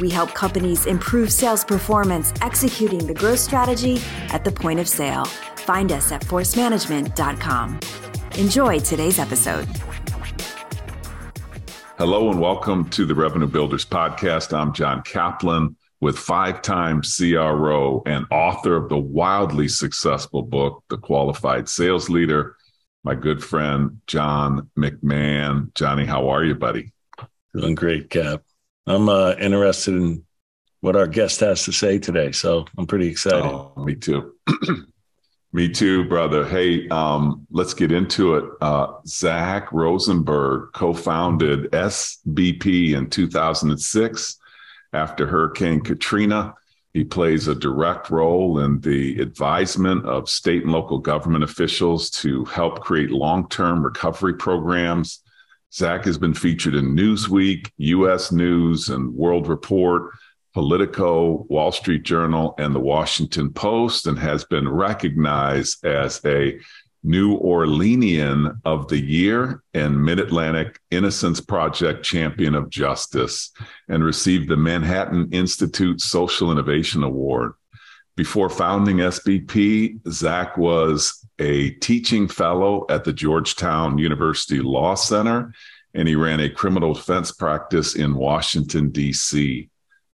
we help companies improve sales performance executing the growth strategy at the point of sale. Find us at forcemanagement.com. Enjoy today's episode. Hello and welcome to the Revenue Builders Podcast. I'm John Kaplan with five time CRO and author of the wildly successful book, The Qualified Sales Leader, my good friend, John McMahon. Johnny, how are you, buddy? Doing great, Cap. I'm uh, interested in what our guest has to say today. So I'm pretty excited. Oh, me too. me too, brother. Hey, um, let's get into it. Uh, Zack Rosenburg co founded SBP in 2006 after Hurricane Katrina. He plays a direct role in the advisement of state and local government officials to help create long term recovery programs Zack has been featured in Newsweek, US News, and World Report, Politico, Wall Street Journal, and the Washington Post, and has been recognized as a New Orleanian of the Year and Mid Atlantic Innocence Project Champion of Justice, and received the Manhattan Institute Social Innovation Award. Before founding SBP, Zack was a teaching fellow at the Georgetown University Law Center, and he ran a criminal defense practice in Washington, D.C.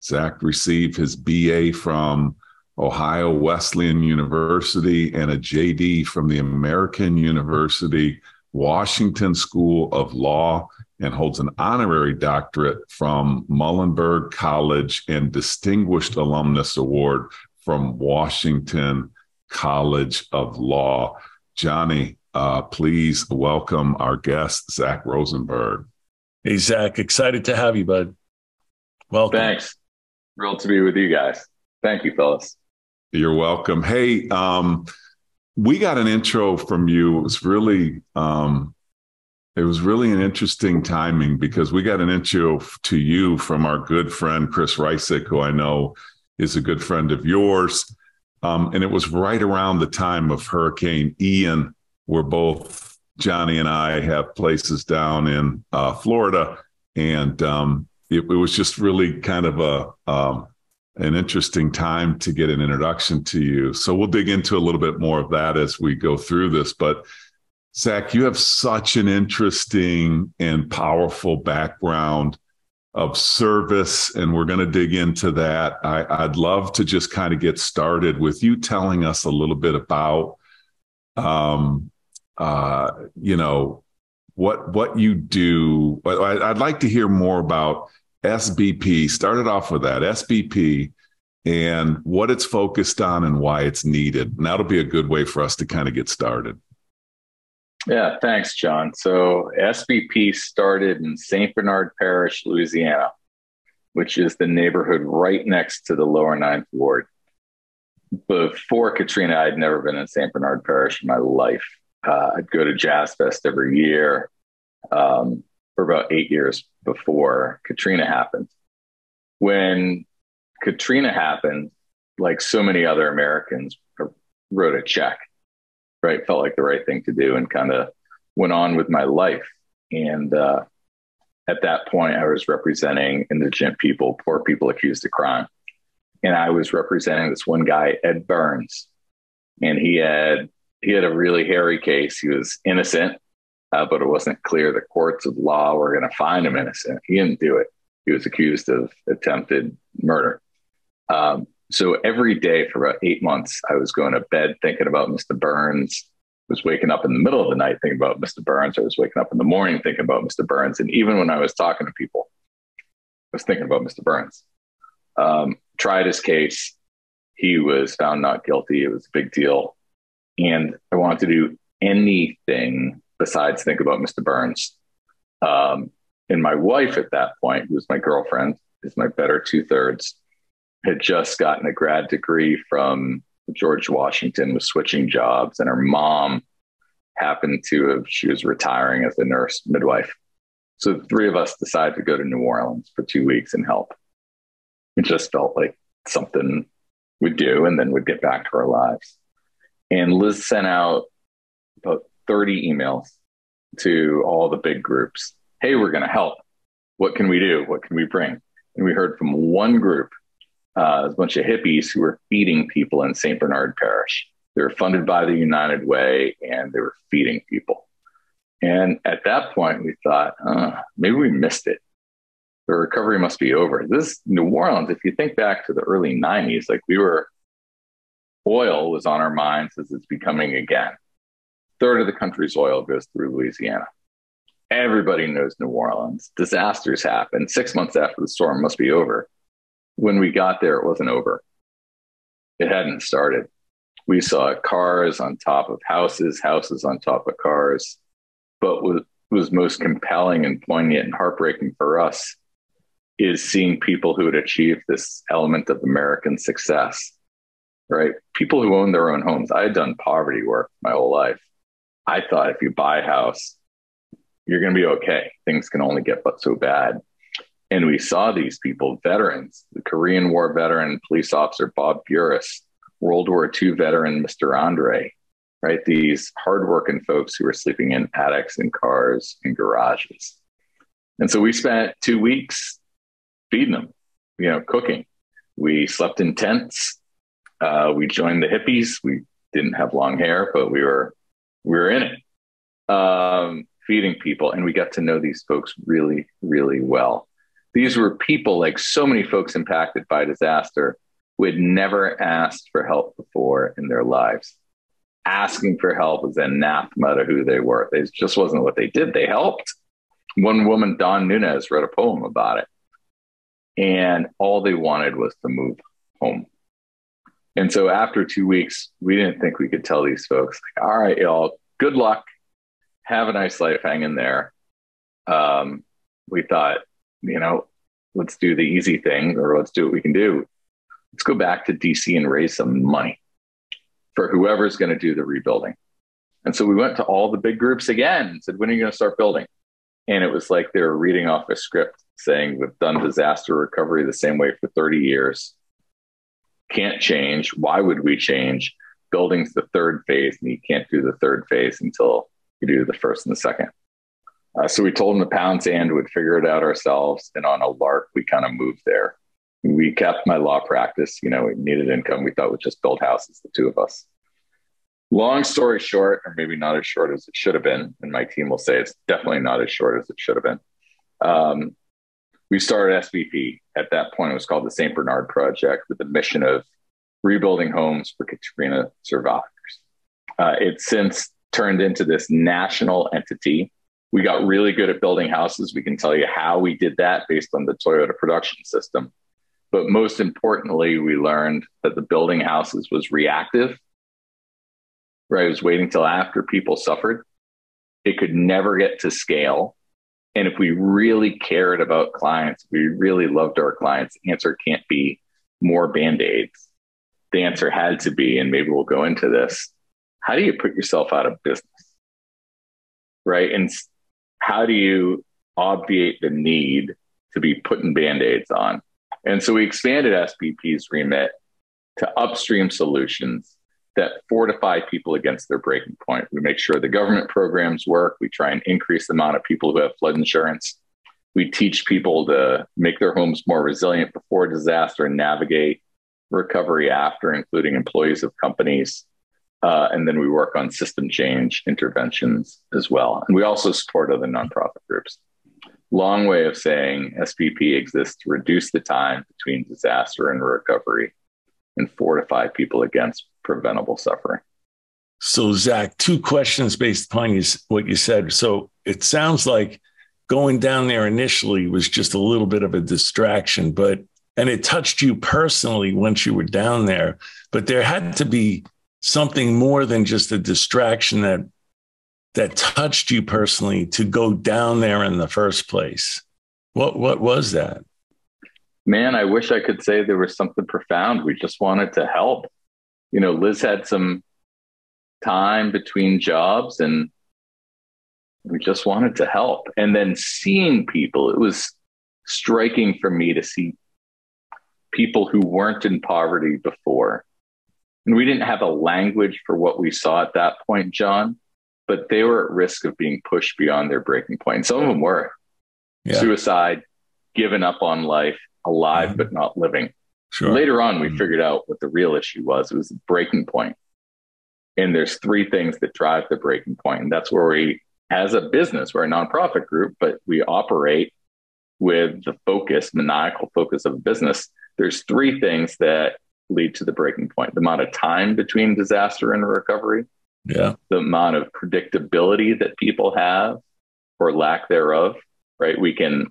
Zack received his BA from Ohio Wesleyan University and a JD from the American University Washington School of Law and holds an honorary doctorate from Muhlenberg College and Distinguished Alumnus Award from Washington College of Law. Johnny, uh, please welcome our guest, Zack Rosenburg. Hey, Zack, excited to have you, bud. Welcome. Thanks. Thrilled to be with you guys. Thank you, fellas. You're welcome. Hey, um, we got an intro from you. It was really, um, it was really an interesting timing because we got an intro to you from our good friend Chris Rysick, who I know is a good friend of yours. Um, and it was right around the time of Hurricane Ian, where both Johnny and I have places down in uh, Florida. And um, it, it, was just really kind of a, um, an interesting time to get an introduction to you. So we'll dig into a little bit more of that as we go through this. But Zack, you have such an interesting and powerful background of service, and we're going to dig into that. I, would love to just kind of get started with you telling us a little bit about, um, uh, you know, what what you do. I'd like to hear more about SBP. Started off with that SBP and what it's focused on and why it's needed. And that'll be a good way for us to kind of get started. Yeah, thanks, John. So SBP started in St. Bernard Parish, Louisiana, which is the neighborhood right next to the lower ninth ward. Before Katrina, I'd never been in St. Bernard Parish in my life. Uh, I'd go to Jazz Fest every year um, for about eight years before Katrina happened. When Katrina happened, like so many other Americans, wrote a check right felt like the right thing to do and kind of went on with my life. And uh, at that point i was representing indigent people poor people accused of crime. And i was representing this one guy ed burns. And he had he had a really hairy case. He was innocent uh, but it wasn't clear the courts of law were going to find him innocent. He didn't do it. He was accused of attempted murder. Um, so every day for about eight months, I was going to bed thinking about Mr. Burns. I was waking up in the middle of the night thinking about Mr. Burns. I was waking up in the morning thinking about Mr. Burns. And even when I was talking to people, I was thinking about Mr. Burns. Um, tried his case. He was found not guilty. It was a big deal. And I wanted to do anything besides think about Mr. Burns. Um, and my wife at that point, who was my girlfriend, is my better two thirds had just gotten a grad degree from George Washington was switching jobs, and her mom happened to have, she was retiring as a nurse midwife. So the three of us decided to go to New Orleans for two weeks and help. It just felt like something we'd do, and then we'd get back to our lives. And Liz sent out about 30 emails to all the big groups. Hey, we're going to help. What can we do? What can we bring? And we heard from one group, uh, a bunch of hippies who were feeding people in St. Bernard Parish. They were funded by the United Way and they were feeding people. And at that point, we thought, uh, maybe we missed it. The recovery must be over. This New Orleans, if you think back to the early 90s, like we were, oil was on our minds as it's becoming again. Third of the country's oil goes through Louisiana. Everybody knows New Orleans. Disasters happen. Six months after the storm must be over. When we got there, it wasn't over. It hadn't started. We saw cars on top of houses, houses on top of cars. But what was most compelling and poignant and heartbreaking for us is seeing people who had achieved this element of American success, right? People who own their own homes. I had done poverty work my whole life. I thought if you buy a house, you're going to be okay. Things can only get but so bad. And we saw these people, veterans, the Korean War veteran, police officer Bob Buras, World War II veteran Mr. Andre, right? These hardworking folks who were sleeping in attics and cars and garages. And so we spent two weeks feeding them, you know, cooking. We slept in tents. Uh, we joined the hippies. We didn't have long hair, but we were we were in it. Um, feeding people. And we got to know these folks really, really well. These were people like so many folks impacted by disaster who had never asked for help before in their lives. Asking for help was anathema to who they were. It just wasn't what they did. They helped. One woman, Dawn Nunez, wrote a poem about it. And all they wanted was to move home. And so after two weeks, we didn't think we could tell these folks, like, all right, y'all, good luck have a nice life, hang in there. Um, we thought, you know, let's do the easy thing or let's do what we can do. Let's go back to DC and raise some money for whoever's going to do the rebuilding. And so we went to all the big groups again and said, when are you going to start building? And it was like they were reading off a script saying, we've done disaster recovery the same way for 30 years. Can't change. Why would we change? Building's the third phase, and you can't do the third phase until we do the first and the second. Uh, so we told him to pound sand We'd figure it out ourselves. And on a lark, we kind of moved there. We kept my law practice. You know, we needed income. We thought we'd just build houses, the two of us. Long story short, or maybe not as short as it should have been, and my team will say it's definitely not as short as it should have been. Um, we started SBP. At that point, it was called the St. Bernard Project with the mission of rebuilding homes for Katrina survivors. Uh, it's since turned into this national entity. We got really good at building houses. We can tell you how we did that based on the Toyota production system. But most importantly, we learned that the building houses was reactive, right? It was waiting till after people suffered. It could never get to scale. And if we really cared about clients, we really loved our clients, the answer can't be more band aids. The answer had to be, and maybe we'll go into this how do you put yourself out of business? Right. And how do you obviate the need to be putting band aids on? And so we expanded SBP's remit to upstream solutions that fortify people against their breaking point. We make sure the government programs work. We try and increase the amount of people who have flood insurance. We teach people to make their homes more resilient before disaster and navigate recovery after, including employees of companies. Uh, and then we work on system change interventions as well. And we also support other nonprofit groups. Long way of saying SBP exists to reduce the time between disaster and recovery and fortify people against preventable suffering. So, Zack, two questions based upon you, what you said. So, it sounds like going down there initially was just a little bit of a distraction, but and it touched you personally once you were down there. But there had to be something more than just a distraction that that touched you personally to go down there in the first place. What what was that? Man, I wish I could say there was something profound. We just wanted to help. you know, Liz had some time between jobs and we just wanted to help. And then seeing people, it was striking for me to see people who weren't in poverty before. And we didn't have a language for what we saw at that point, John, but they were at risk of being pushed beyond their breaking point. Some of them were yeah. suicide, given up on life, alive mm-hmm. but not living. Sure. Later on, we mm-hmm. figured out what the real issue was. It was the breaking point. And there's three things that drive the breaking point. And that's where we, as a business, we're a nonprofit group, but we operate with the focus, maniacal focus of a business. There's three things that lead to the breaking point the amount of time between disaster and recovery, yeah. the amount of predictability that people have or lack thereof, right? We can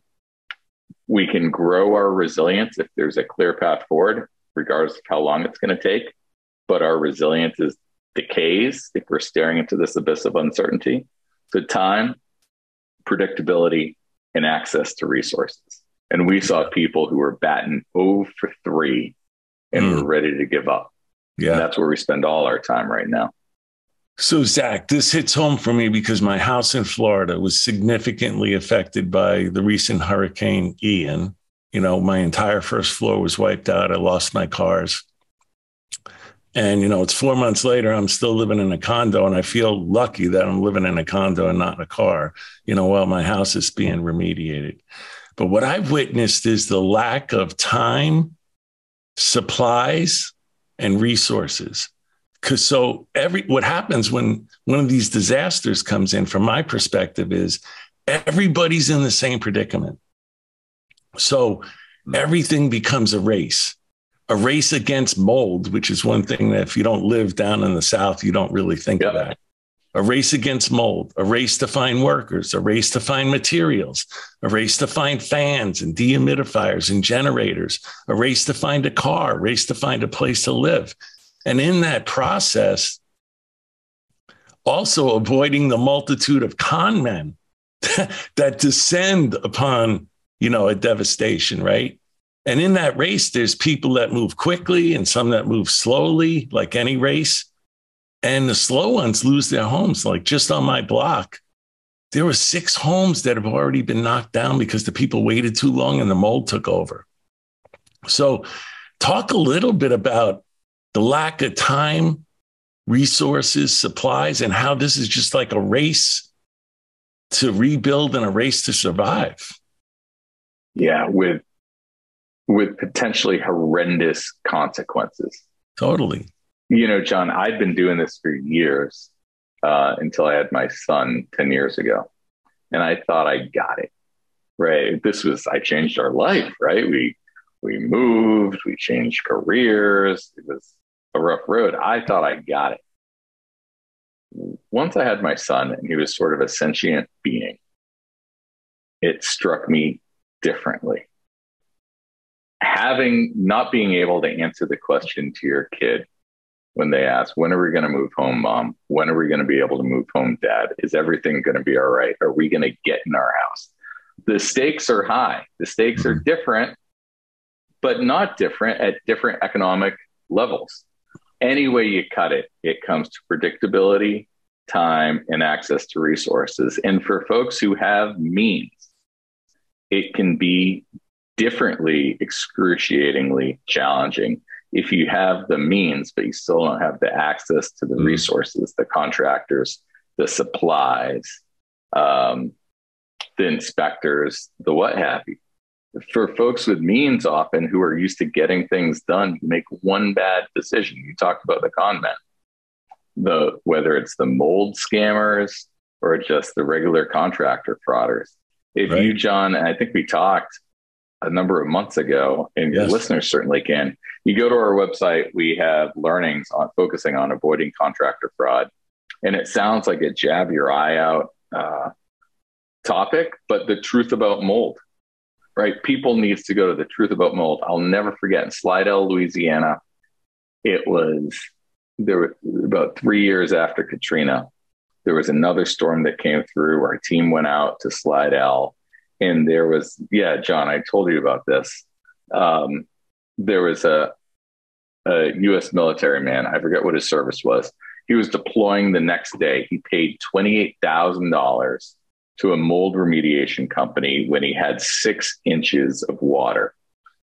we can grow our resilience if there's a clear path forward, regardless of how long it's going to take. But our resilience is decays if we're staring into this abyss of uncertainty. So time, predictability, and access to resources. And we saw people who were batting 0 for 3 and mm. were ready to give up. Yeah. And that's where we spend all our time right now. So, Zack, this hits home for me because my house in Florida was significantly affected by the recent Hurricane Ian. You know, my entire first floor was wiped out. I lost my cars. And, you know, it's four months later, I'm still living in a condo, and I feel lucky that I'm living in a condo and not in a car, you know, while my house is being remediated. But what I've witnessed is the lack of time, supplies, and resources. Because so every what happens when one of these disasters comes in from my perspective is everybody's in the same predicament. So hmm. everything becomes a race a race against mold which is one thing that if you don't live down in the south you don't really think yep. about a race against mold, a race to find workers, a race to find materials, a race to find fans and dehumidifiers and generators, a race to find a car, a race to find a place to live. And in that process, also avoiding the multitude of con men that descend upon, you know, a devastation, right? And in that race, there's people that move quickly and some that move slowly, like any race. And the slow ones lose their homes. Like just on my block, there were six homes that have already been knocked down because the people waited too long and the mold took over. So, talk a little bit about the lack of time, resources, supplies, and how this is just like a race to rebuild and a race to survive. Yeah, with with potentially horrendous consequences. Totally. You know, John, I've been doing this for years uh, until I had my son 10 years ago. And I thought I got it. Right. This was, I changed our life, right? We, we moved, we changed careers. It was a rough road. I thought I got it. Once I had my son and he was sort of a sentient being, it struck me differently. Having not being able to answer the question to your kid when they ask, When are we going to move home, mom? When are we going to be able to move home, dad? Is everything going to be all right? Are we going to get in our house? The stakes are high. The stakes are mm-hmm. different, but not different at different economic levels any way you cut it, it comes to predictability, time, and access to resources. And for folks who have means, it can be differently excruciatingly challenging if you have the means, but you still don't have the access to the mm. resources, the contractors, the supplies, um, the inspectors, the what have you for folks with means often who are used to getting things done you make one bad decision you talked about the con men the whether it's the mold scammers or just the regular contractor frauders if right. you john and i think we talked a number of months ago and yes. your listeners certainly can you go to our website we have learnings on focusing on avoiding contractor fraud and it sounds like a jab your eye out uh, topic but the truth about mold right? People needs to go to the truth about mold. I'll never forget in Slidell, Louisiana. It was there were about three years after Katrina. There was another storm that came through. Our team went out to Slidell, and there was yeah, John, I told you about this. Um, there was a a U.S. military man. I forget what his service was. He was deploying the next day. He paid $28,000 to a mold remediation company when he had six inches of water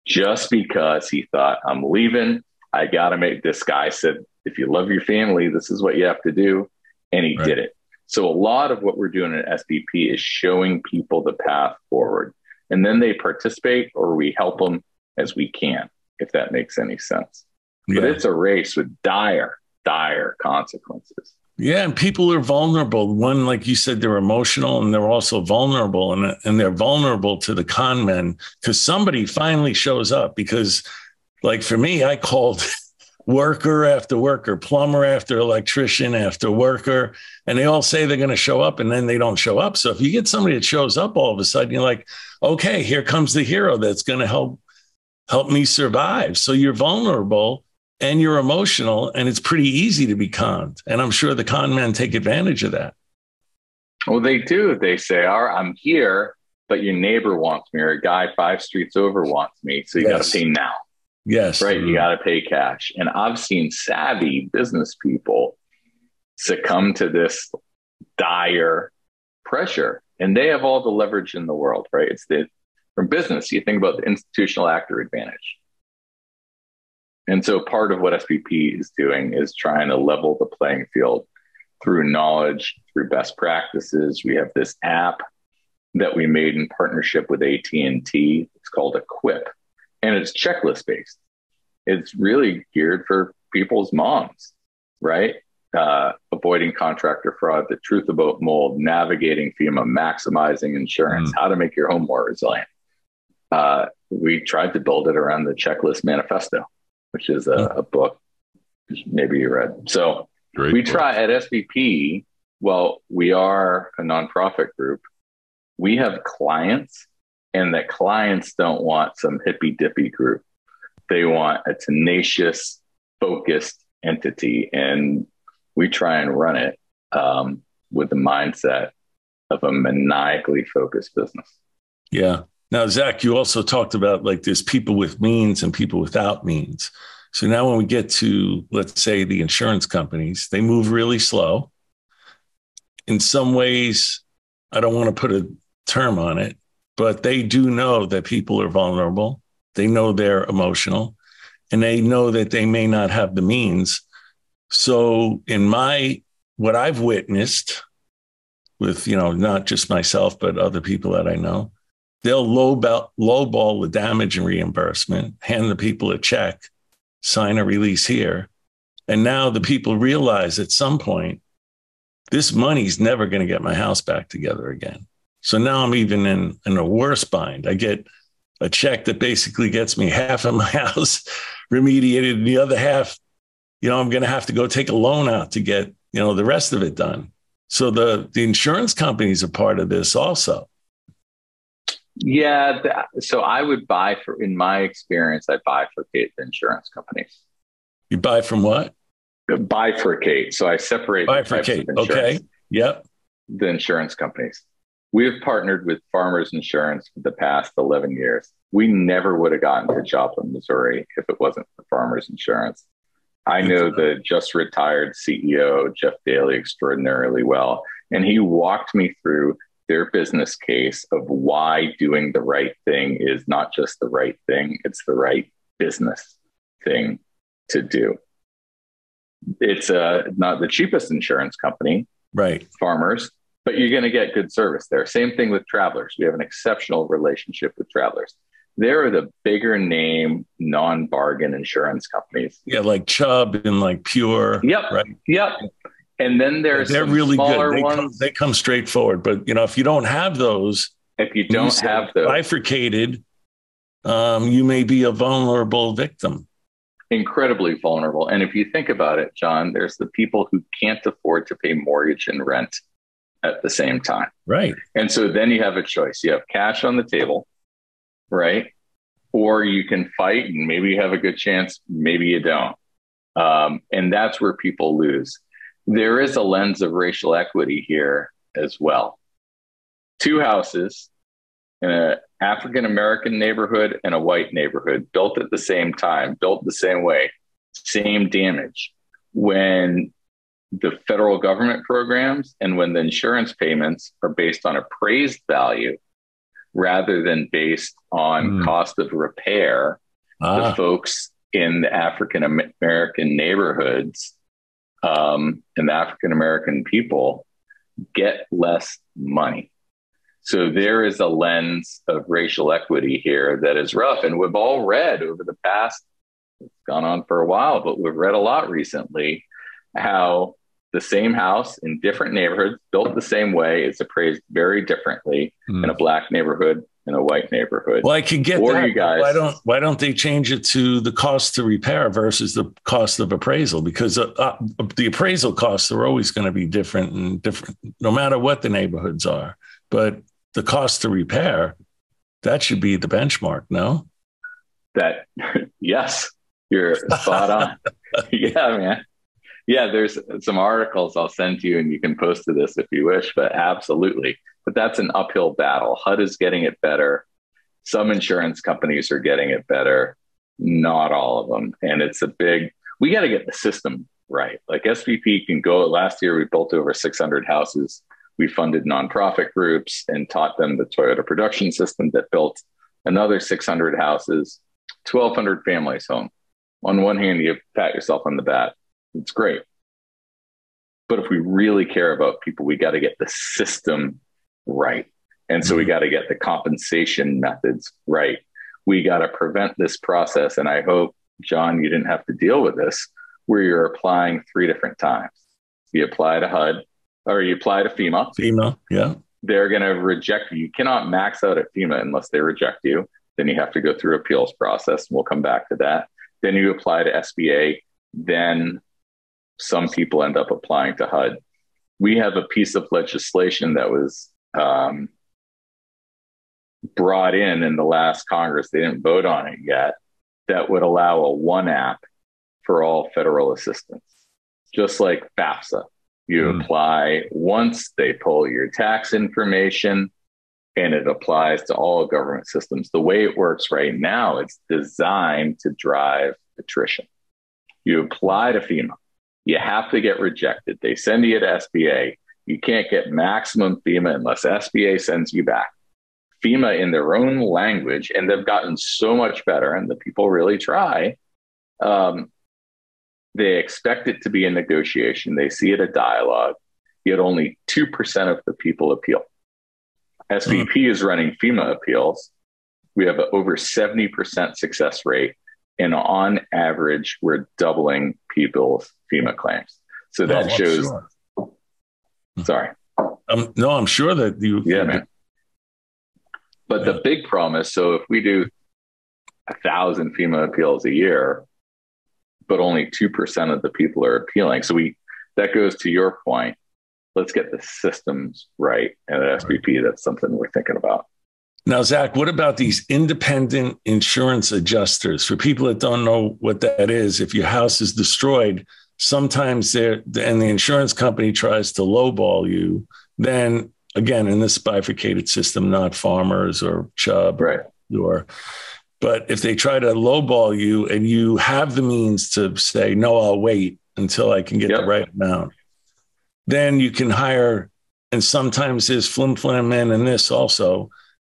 just because he thought, I'm leaving. I got to make this guy said, if you love your family, this is what you have to do. And he right. did it. So a lot of what we're doing at SBP is showing people the path forward. And then they participate or we help them as we can, if that makes any sense. Yeah. But it's a race with dire, dire consequences. Yeah, and people are vulnerable. One, like you said, they're emotional and they're also vulnerable, and, and they're vulnerable to the con men because somebody finally shows up. Because, like for me, I called worker after worker, plumber after electrician after worker, and they all say they're going to show up, and then they don't show up. So if you get somebody that shows up all of a sudden, you're like, okay, here comes the hero that's going to help help me survive. So you're vulnerable and you're emotional, and it's pretty easy to be conned. And I'm sure the con men take advantage of that. Well, they do. They say, "All right, I'm here, but your neighbor wants me, or a guy five streets over wants me, so you yes. got to pay now." Yes, right. Mm-hmm. You got to pay cash. And I've seen savvy business people succumb to this dire pressure, and they have all the leverage in the world. Right? It's the from business. You think about the institutional actor advantage and so part of what SBP is doing is trying to level the playing field through knowledge, through best practices. We have this app that we made in partnership with AT&T. It's called Equip and it's checklist based. It's really geared for people's moms, right? Uh, avoiding contractor fraud, the truth about mold, navigating FEMA, maximizing insurance, mm. how to make your home more resilient. Uh, we tried to build it around the checklist manifesto which is a, a book maybe you read. So Great we book. try at SBP. Well, we are a nonprofit group. We have clients, and that clients don't want some hippy dippy group. They want a tenacious, focused entity, and we try and run it um, with the mindset of a maniacally focused business. Yeah, now, Zack, you also talked about like there's people with means and people without means. So now when we get to, let's say, the insurance companies, they move really slow. In some ways, I don't want to put a term on it, but they do know that people are vulnerable. They know they're emotional and they know that they may not have the means. So, in my, what I've witnessed with, you know, not just myself, but other people that I know, they'll lowball, the damage and reimbursement, hand the people a check, sign a release here. And now the people realize at some point, this money's never going to get my house back together again. So now I'm even in, in a worse bind. I get a check that basically gets me half of my house remediated and the other half, you know, I'm going to have to go take a loan out to get, you know, the rest of it done. So the, the insurance companies are part of this also. Yeah. That, so I would buy for, in my experience, I bifurcate the insurance companies. You buy from what? Bifurcate. So I separate. Bifurcate. Okay. Yep. The insurance companies. We have partnered with Farmers Insurance for the past 11 years. We never would have gotten to Joplin, Missouri if it wasn't for Farmers Insurance. I know the just retired CEO, Jeff Dailey, extraordinarily well. And he walked me through their business case of why doing the right thing is not just the right thing, it's the right business thing to do. It's uh, not the cheapest insurance company, right? Farmers, but you're going to get good service there. Same thing with travelers. We have an exceptional relationship with travelers. They're the bigger name non bargain insurance companies. Yeah, like Chubb and like Pure. Yep. Right. Yep. And then there's they're really good. They come, they come straightforward. But you know, if you don't have those, if you don't you have those bifurcated, um, you may be a vulnerable victim. Incredibly vulnerable. And if you think about it, John, there's the people who can't afford to pay mortgage and rent at the same time. Right. And so then you have a choice. You have cash on the table, right? Or you can fight and maybe you have a good chance, maybe you don't. Um, and that's where people lose there is a lens of racial equity here as well. Two houses in an African American neighborhood and a white neighborhood built at the same time, built the same way. same damage. When the federal government programs and when the insurance payments are based on appraised value rather than based on mm. cost of repair, ah. the folks in the African American neighborhoods um, and the African American people get less money. So there is a lens of racial equity here that is rough. And we've all read over the past, it's gone on for a while, but we've read a lot recently how the same house in different neighborhoods, built the same way, is appraised very differently mm. in a black neighborhood in a white neighborhood. Well, I can get or that. You guys, why don't Why don't they change it to the cost to repair versus the cost of appraisal? Because uh, uh, the appraisal costs are always going to be different and different, no matter what the neighborhoods are. But the cost to repair, that should be the benchmark. No. That yes, you're spot on. yeah, man yeah, there's some articles I'll send to you and you can post to this if you wish, but absolutely. But that's an uphill battle. HUD is getting it better. Some insurance companies are getting it better, not all of them. And it's a big, we got to get the system right. Like SBP can go. Last year, we built over 600 houses. We funded nonprofit groups and taught them the Toyota production system that built another 600 houses, 1,200 families home. On one hand, you pat yourself on the back it's great. But if we really care about people, we got to get the system right. And so we mm-hmm. got to get the compensation methods right. We got to prevent this process. And I hope, John, you didn't have to deal with this where you're applying three different times. You apply to HUD or you apply to FEMA. FEMA, yeah. They're going to reject you. You cannot max out at FEMA unless they reject you. Then you have to go through appeals process. And we'll come back to that. Then you apply to SBA. Then some people end up applying to HUD. We have a piece of legislation that was um, brought in in the last Congress. They didn't vote on it yet. That would allow a one app for all federal assistance, just like FAFSA. You mm. apply once, they pull your tax information, and it applies to all government systems. The way it works right now, it's designed to drive attrition. You apply to FEMA, you have to get rejected. They send you to SBA. You can't get maximum FEMA unless SBA sends you back. FEMA in their own language, and they've gotten so much better, and the people really try. Um, they expect it to be a negotiation. They see it a dialogue. Yet only 2% of the people appeal. SBP mm. is running FEMA appeals. We have an over 70% success rate. And on average, we're doubling people's FEMA claims. So that oh, shows. Sure. Sorry. Um, no, I'm sure that you. Yeah, man. But yeah. the big promise so if we do a thousand FEMA appeals a year, but only 2% of the people are appealing. So we that goes to your point. Let's get the systems right. And at SBP, that's something we're thinking about. Now, Zack, what about these independent insurance adjusters? For people that don't know what that is, if your house is destroyed, sometimes they're, and the insurance company tries to lowball you, then again, in this bifurcated system, not farmers or Chubb right. or, but if they try to lowball you and you have the means to say, no, I'll wait until I can get yep. the right amount, then you can hire, and sometimes there's flim flam men in this also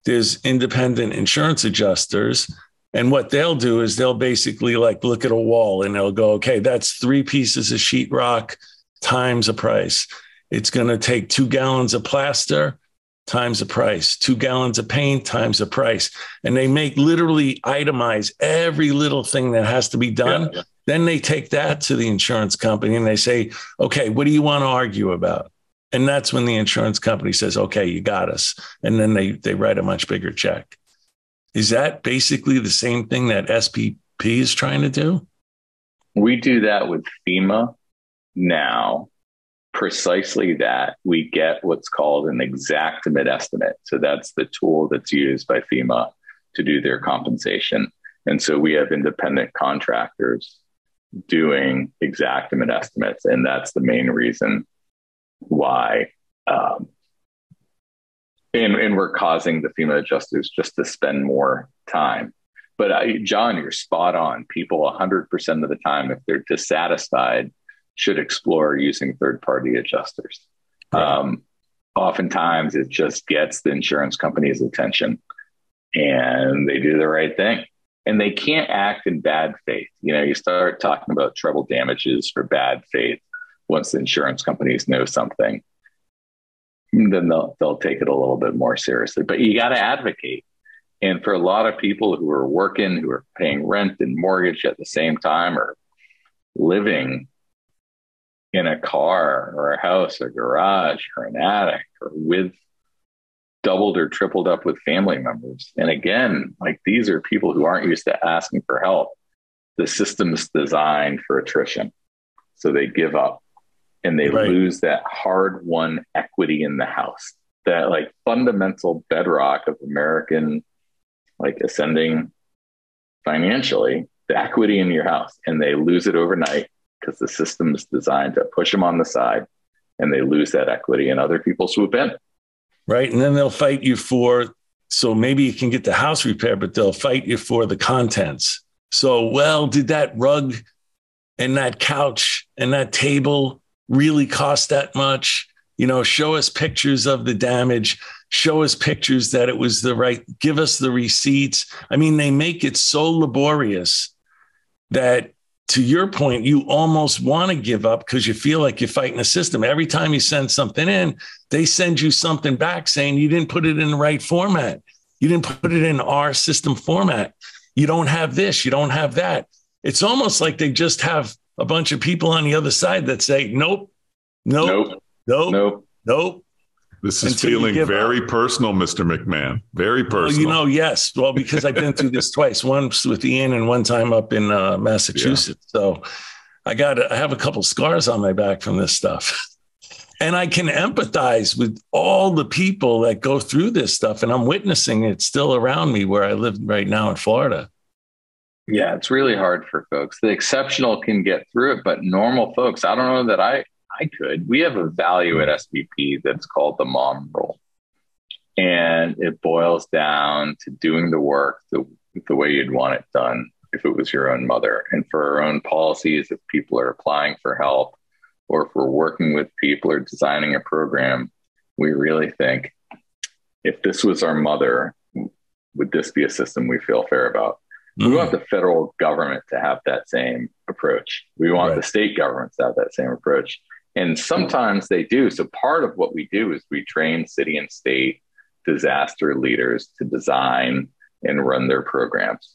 there's independent insurance adjusters. And what they'll do is they'll basically like look at a wall and they'll go, okay, that's three pieces of sheetrock times a price. It's going to take two gallons of plaster times a price, two gallons of paint times a price. And they make literally itemize every little thing that has to be done. Yeah. Then they take that to the insurance company and they say, okay, what do you want to argue about? And that's when the insurance company says, okay, you got us. And then they, they write a much bigger check. Is that basically the same thing that SBP is trying to do? We do that with FEMA now. Precisely that we get what's called an Xactimate estimate. So that's the tool that's used by FEMA to do their compensation. And so we have independent contractors doing Xactimate estimates. And that's the main reason why. Um, and, and we're causing the FEMA adjusters just to spend more time. but I, John, you're spot on. People 100% of the time, if they're dissatisfied, should explore using third party adjusters. Um, oftentimes, it just gets the insurance company's attention and they do the right thing. And they can't act in bad faith. You know, you start talking about treble damages for bad faith once the insurance companies know something, then they'll, they'll take it a little bit more seriously. But you got to advocate and for a lot of people who are working, who are paying rent and mortgage at the same time, or living in a car or a house, or garage, or an attic, or with doubled or tripled up with family members. And again, like these are people who aren't used to asking for help. The system's designed for attrition. So they give up and they right. lose that hard won equity in the house, that like fundamental bedrock of American like ascending financially, the equity in your house, and they lose it overnight because the system is designed to push them on the side and they lose that equity and other people swoop in. Right. And then they'll fight you for, so maybe you can get the house repaired, but they'll fight you for the contents. So, well, did that rug and that couch and that table really cost that much? You know, show us pictures of the damage show us pictures that it was the right, give us the receipts. I mean, they make it so laborious that to your point, you almost want to give up because you feel like you're fighting the system. Every time you send something in, they send you something back saying you didn't put it in the right format. You didn't put it in our system format. You don't have this, you don't have that. It's almost like they just have a bunch of people on the other side that say, nope, nope, nope, nope, nope, nope this is feeling very up. personal, Mr. McMahon. Very personal. Well, you know, yes. Well, because I've been through this twice, once with Ian and one time up in uh, Massachusetts. Yeah. So I got, I have a couple scars on my back from this stuff. And I can empathize with all the people that go through this stuff. And I'm witnessing it still around me where I live right now in Florida. Yeah, it's really hard for folks. The exceptional can get through it, but normal folks, I don't know that I I could. We have a value at SBP that's called the mom rule. And it boils down to doing the work the, the way you'd want it done if it was your own mother. And for our own policies, if people are applying for help or if we're working with people or designing a program, we really think if this was our mother, would this be a system we feel fair about? Mm-hmm. We want the federal government to have that same approach. We want right. the state governments to have that same approach. And sometimes they do. So part of what we do is we train city and state disaster leaders to design and run their programs.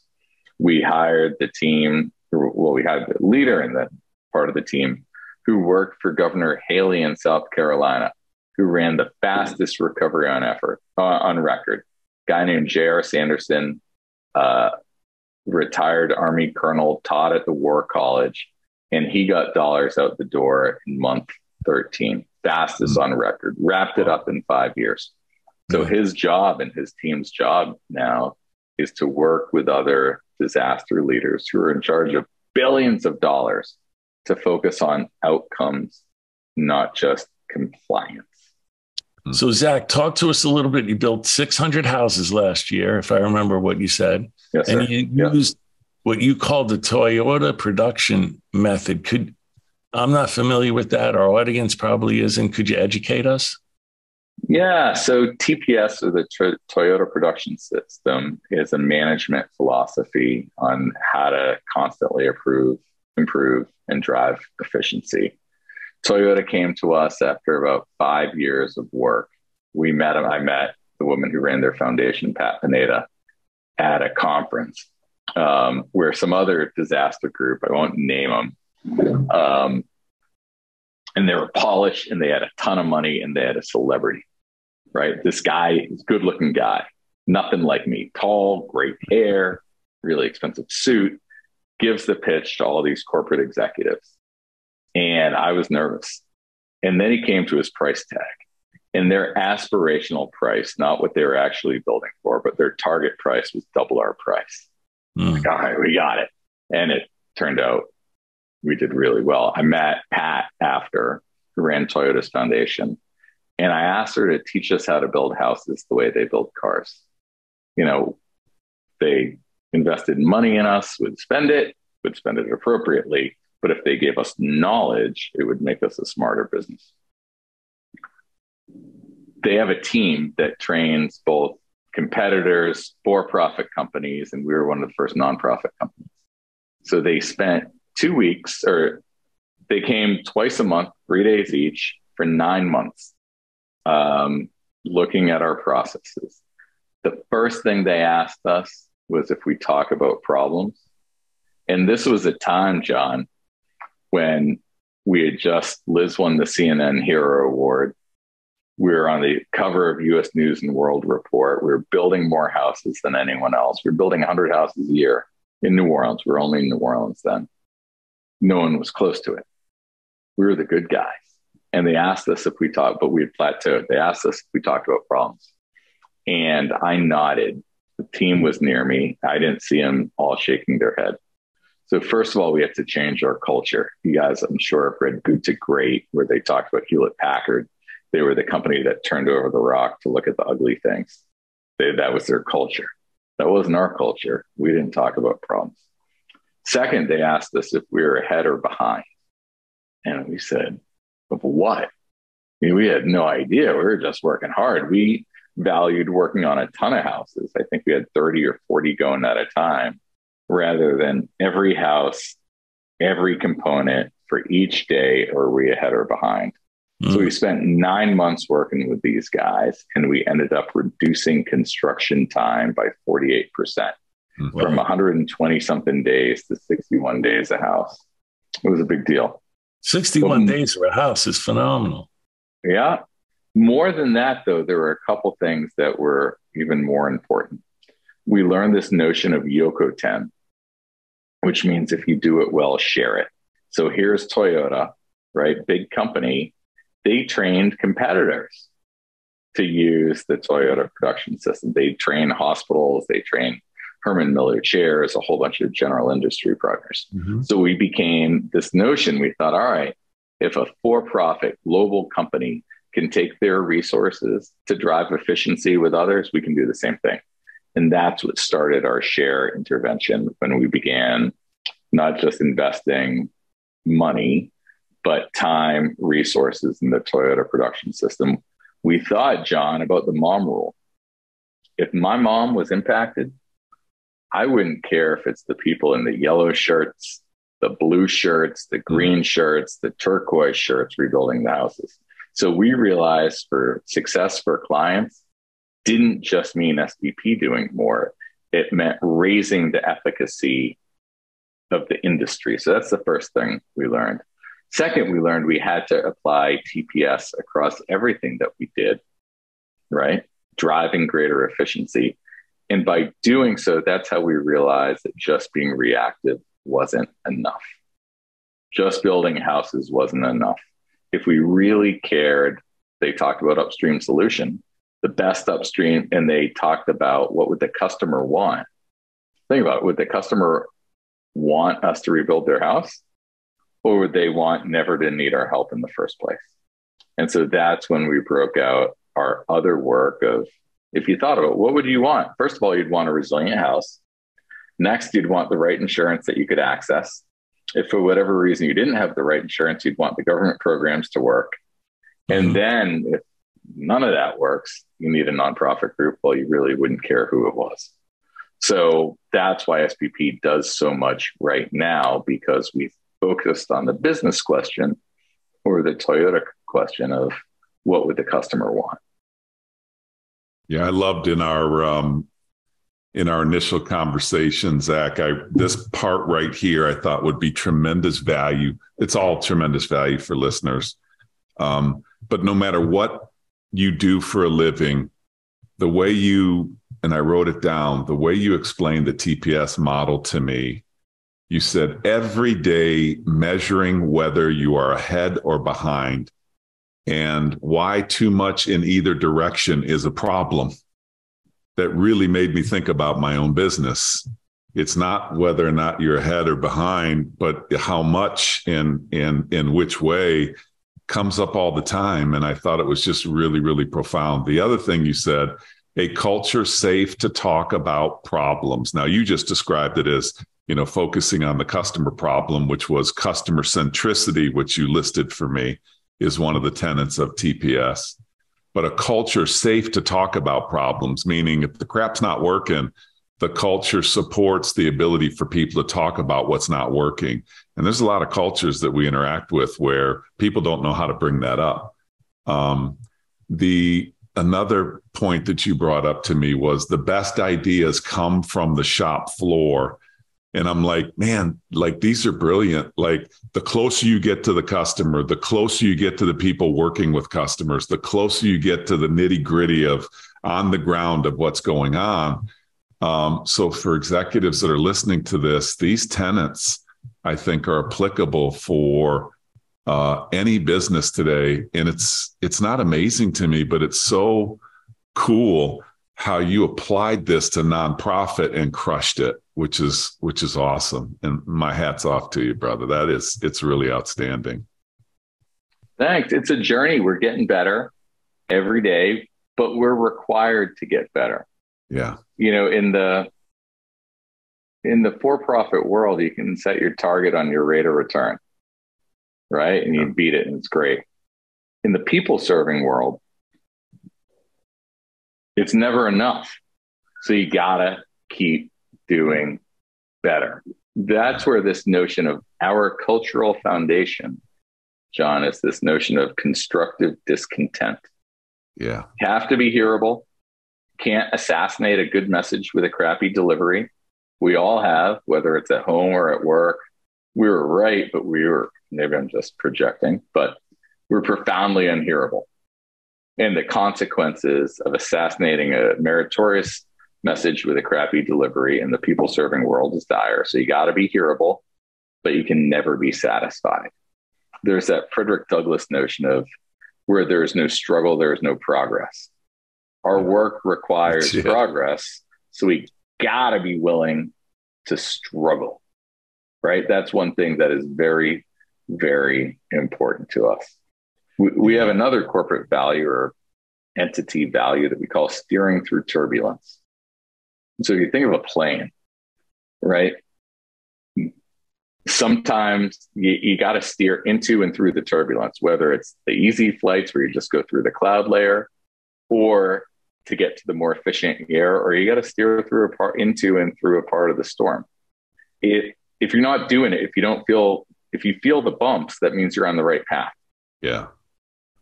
We hired the team, well, we had the leader and the part of the team who worked for Governor Haley in South Carolina, who ran the fastest recovery on effort uh, on record. A Guy named J.R. Sanderson, uh, retired Army colonel, taught at the War College, and he got dollars out the door in month 13, fastest mm-hmm. on record, wrapped it up in five years. So mm-hmm. his job and his team's job now is to work with other disaster leaders who are in charge of billions of dollars to focus on outcomes, not just compliance. So, Zack, talk to us a little bit. You built 600 houses last year, if I remember what you said. Yes, and you used what you called the Toyota production method. Could I'm not familiar with that. Our audience probably isn't. Could you educate us? Yeah. So TPS or the Toyota Production System is a management philosophy on how to constantly improve, improve, and drive efficiency. Toyota came to us after about five years of work. We met I met the woman who ran their foundation, Pat Pineda, at a conference um, where some other disaster group, I won't name them, um, and they were polished and they had a ton of money and they had a celebrity, right? This guy is good looking guy, nothing like me, tall, great hair, really expensive suit, gives the pitch to all these corporate executives. And I was nervous. And then he came to his price tag and their aspirational price, not what they were actually building for, but their target price was double our price. Mm. Like, all right, we got it. And it turned out we did really well. I met Pat after, who ran Toyota's foundation, and I asked her to teach us how to build houses the way they build cars. You know, they invested money in us would spend it, would spend it appropriately. But if they gave us knowledge, it would make us a smarter business. They have a team that trains both competitors, for profit companies, and we were one of the first nonprofit companies. So they spent two weeks, or they came twice a month, three days each for nine months, um, looking at our processes. The first thing they asked us was if we talk about problems. And this was a time, John, when we had just, Liz won the CNN Hero Award we were on the cover of US News and World Report. We were building more houses than anyone else. We were building 100 houses a year in New Orleans. We were only in New Orleans then. No one was close to it. We were the good guys. And they asked us if we talked, but we had plateaued. They asked us if we talked about problems. And I nodded. The team was near me. I didn't see them all shaking their head. So first of all, we have to change our culture. You guys, I'm sure, have read Good to Great, where they talked about Hewlett Packard they were the company that turned over the rock to look at the ugly things. They, that was their culture. That wasn't our culture. We didn't talk about problems. Second, they asked us if we were ahead or behind. And we said, of what? I mean, we had no idea. We were just working hard. We valued working on a ton of houses. I think we had 30 or 40 going at a time rather than every house, every component for each day, or we ahead or behind. So we mm. spent nine months working with these guys, and we ended up reducing construction time by 48% mm-hmm. from 120 something days to 61 days a house. It was a big deal. 61 days for a house is phenomenal. Yeah. More than that, though, there were a couple things that were even more important. We learned this notion of Yokoten, which means if you do it well, share it. So here's Toyota, right? Big company they trained competitors to use the Toyota production system. They train hospitals, they train Herman Miller chairs, a whole bunch of general industry partners. Mm-hmm. So we became this notion. We thought, all right, if a for profit global company can take their resources to drive efficiency with others, we can do the same thing. And that's what started our share intervention when we began not just investing money but time, resources in the Toyota production system. We thought, John, about the mom rule. If my mom was impacted, I wouldn't care if it's the people in the yellow shirts, the blue shirts, the green mm-hmm. shirts, the turquoise shirts rebuilding the houses. So we realized for success for clients didn't just mean SBP doing more, it meant raising the efficacy of the industry. So that's the first thing we learned. Second, we learned we had to apply TPS across everything that we did, right? Driving greater efficiency. And by doing so, that's how we realized that just being reactive wasn't enough. Just building houses wasn't enough. If we really cared, they talked about upstream solution, the best upstream, and they talked about what would the customer want. Think about it. Would the customer want us to rebuild their house? Or would they want never to need our help in the first place? And so that's when we broke out our other work of if you thought about what would you want? First of all, you'd want a resilient house. Next, you'd want the right insurance that you could access. If for whatever reason you didn't have the right insurance, you'd want the government programs to work. And mm-hmm. then if none of that works, you need a nonprofit group. Well, you really wouldn't care who it was. So that's why SBP does so much right now because we focused on the business question or the Toyota question of what would the customer want. Yeah, I loved in our um, in our initial conversation, Zack. I this part right here I thought would be tremendous value. It's all tremendous value for listeners. Um, but no matter what you do for a living, the way you and I wrote it down, the way you explained the TPS model to me you said every day measuring whether you are ahead or behind and why too much in either direction is a problem. That really made me think about my own business. It's not whether or not you're ahead or behind, but how much and and in which way comes up all the time. And I thought it was just really, really profound. The other thing you said a culture safe to talk about problems. Now, you just described it as, you know, focusing on the customer problem, which was customer centricity, which you listed for me is one of the tenets of TPS. But a culture safe to talk about problems, meaning if the crap's not working, the culture supports the ability for people to talk about what's not working. And there's a lot of cultures that we interact with where people don't know how to bring that up. Um, the another point that you brought up to me was the best ideas come from the shop floor and i'm like man like these are brilliant. Like the closer you get to the customer the closer you get to the people working with customers the closer you get to the nitty gritty of on the ground of what's going on. Um, so for executives that are listening to this these tenants i think are applicable for uh, any business today. And it's it's not amazing to me but it's so cool how you applied this to nonprofit and crushed it which is which is awesome. And my hats off to you brother. That is it's really outstanding. Thanks. It's a journey. We're getting better every day but we're required to get better. Yeah. You know in the in the for-profit world you can set your target on your rate of return right? And you beat it and it's great. In the people serving world, it's never enough. So you gotta keep doing better. That's where this notion of our cultural foundation, John, is this notion of constructive discontent. Yeah. have to be hearable. Can't assassinate a good message with a crappy delivery. We all have, whether it's at home or at work. We were right, but we were maybe I'm just projecting, but we're profoundly unhearable. And the consequences of assassinating a meritorious message with a crappy delivery in the people serving world is dire. So you got to be hearable, but you can never be satisfied. There's that Frederick Douglass notion of where there is no struggle, there is no progress. Our work requires yeah. progress. So we got to be willing to struggle, right? That's one thing that is very very important to us. We, we have another corporate value or entity value that we call steering through turbulence. So if you think of a plane, right? Sometimes you, you got to steer into and through the turbulence, whether it's the easy flights where you just go through the cloud layer or to get to the more efficient air, or you got to steer through a part into and through a part of the storm. It, if you're not doing it, if you don't feel if you feel the bumps, that means you're on the right path. Yeah.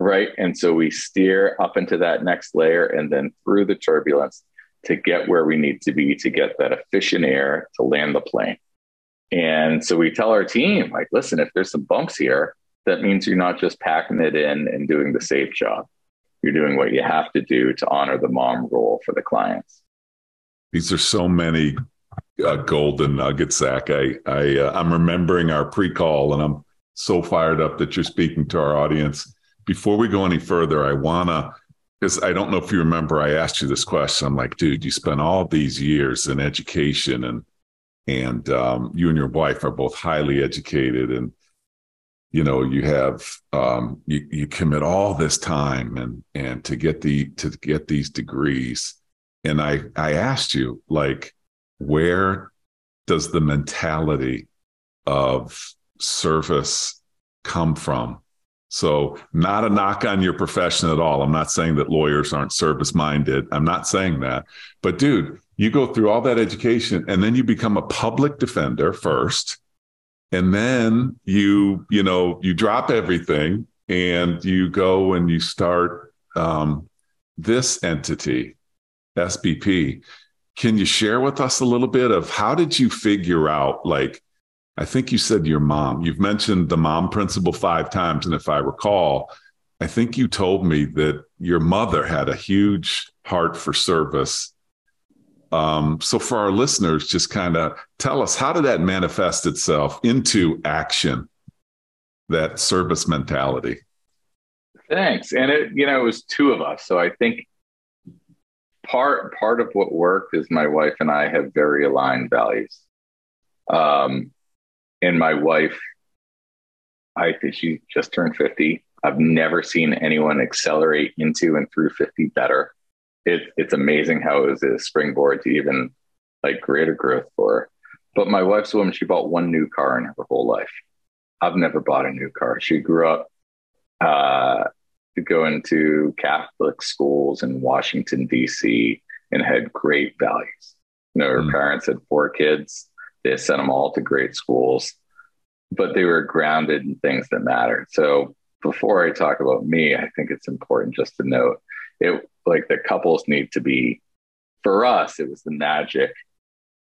Right. And so we steer up into that next layer and then through the turbulence to get where we need to be to get that efficient air to land the plane. And so we tell our team, like, listen, if there's some bumps here, that means you're not just packing it in and doing the safe job. You're doing what you have to do to honor the mom rule for the clients. These are so many uh, golden nuggets, Zack. I, I, uh, I'm remembering our pre-call, and I'm so fired up that you're speaking to our audience. Before we go any further, I wanna, because I don't know if you remember, I asked you this question. I'm like, dude, you spent all these years in education, and and um, you and your wife are both highly educated, and you know you have um, you you commit all this time and and to get the to get these degrees. And I I asked you like where does the mentality of service come from? So, not a knock on your profession at all. I'm not saying that lawyers aren't service minded. I'm not saying that. But, dude, you go through all that education and then you become a public defender first. And then you, you know, you drop everything and you go and you start um, this entity, SBP. Can you share with us a little bit of how did you figure out like I think you said your mom. You've mentioned the mom principle 5 times and if I recall, I think you told me that your mother had a huge heart for service. Um, so for our listeners, just kind of tell us how did that manifest itself into action, that service mentality? Thanks. And it, you know, it was two of us. So I think part part of what worked is my wife and I have very aligned values. Um, and my wife, I think she just turned 50. I've never seen anyone accelerate into and through 50 better it, it's amazing how it was a springboard to even like greater growth for her. But my wife's a woman, she bought one new car in her whole life. I've never bought a new car. She grew up uh, going to Catholic schools in Washington, D.C., and had great values. You know, her mm. parents had four kids, they sent them all to great schools, but they were grounded in things that mattered. So before I talk about me, I think it's important just to note it like the couples need to be for us, it was the magic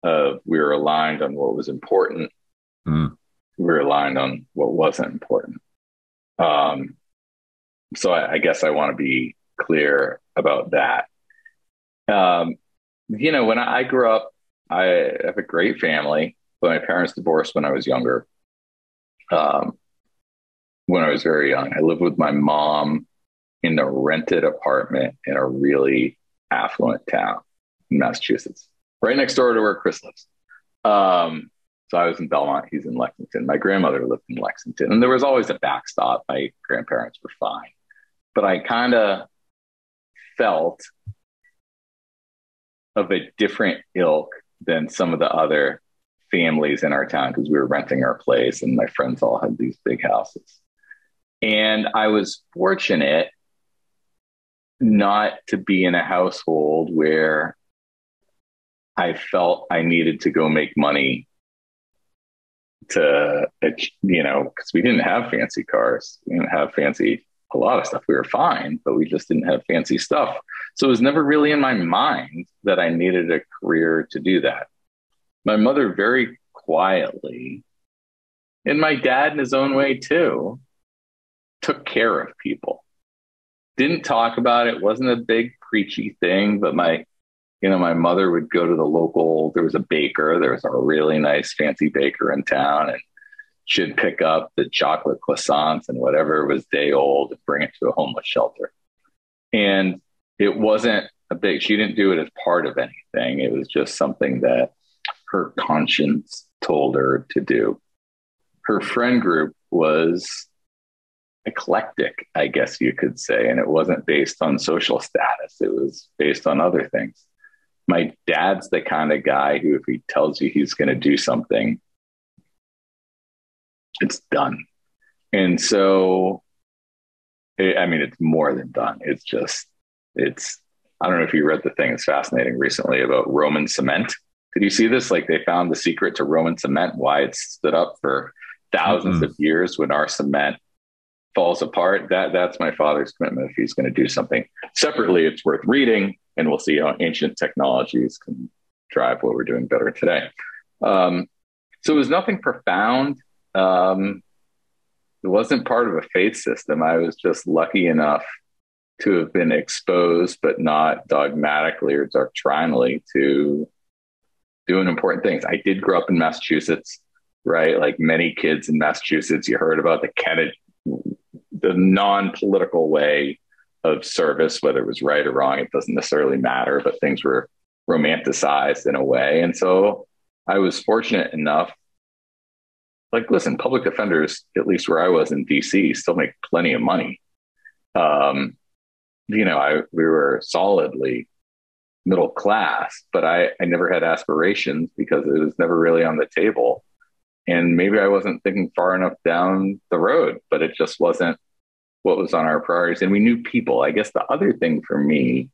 of we were aligned on what was important. Mm. We were aligned on what wasn't important. Um, so I, I guess I want to be clear about that. Um, you know, when I grew up, I have a great family, but my parents divorced when I was younger. Um, when I was very young, I lived with my mom in a rented apartment in a really affluent town in Massachusetts, right next door to where Chris lives. Um, so I was in Belmont, he's in Lexington. My grandmother lived in Lexington, and there was always a backstop. My grandparents were fine, but I kind of felt of a different ilk than some of the other families in our town because we were renting our place and my friends all had these big houses. And I was fortunate not to be in a household where I felt I needed to go make money to, you know, because we didn't have fancy cars. We didn't have fancy, a lot of stuff. We were fine, but we just didn't have fancy stuff. So it was never really in my mind that I needed a career to do that. My mother, very quietly, and my dad, in his own way too, took care of people. Didn't talk about it, wasn't a big preachy thing, but my you know, my mother would go to the local, there was a baker, there was a really nice fancy baker in town, and she'd pick up the chocolate croissants and whatever was day old and bring it to a homeless shelter. And it wasn't a big, she didn't do it as part of anything. It was just something that her conscience told her to do. Her friend group was eclectic, I guess you could say, and it wasn't based on social status, it was based on other things my dad's the kind of guy who, if he tells you he's going to do something, it's done. And so, it, I mean, it's more than done. It's just, it's, I don't know if you read the thing that's fascinating recently about Roman cement. Did you see this? Like they found the secret to Roman cement, why it stood up for 1000s mm-hmm. of years when our cement falls apart. That that's my father's commitment. If he's going to do something separately, it's worth reading and we'll see how ancient technologies can drive what we're doing better today. Um, so it was nothing profound. Um, it wasn't part of a faith system. I was just lucky enough to have been exposed, but not dogmatically or doctrinally, to doing important things. I did grow up in Massachusetts, right? Like many kids in Massachusetts, you heard about the Kennedy, the non-political way of service, whether it was right or wrong, it doesn't necessarily matter, but things were romanticized in a way. And so I was fortunate enough. Like, listen, public defenders, at least where I was in DC, still make plenty of money. Um, you know, I we were solidly middle class, but I, I never had aspirations because it was never really on the table. And maybe I wasn't thinking far enough down the road, but it just wasn't what was on our priorities. And we knew people. I guess the other thing for me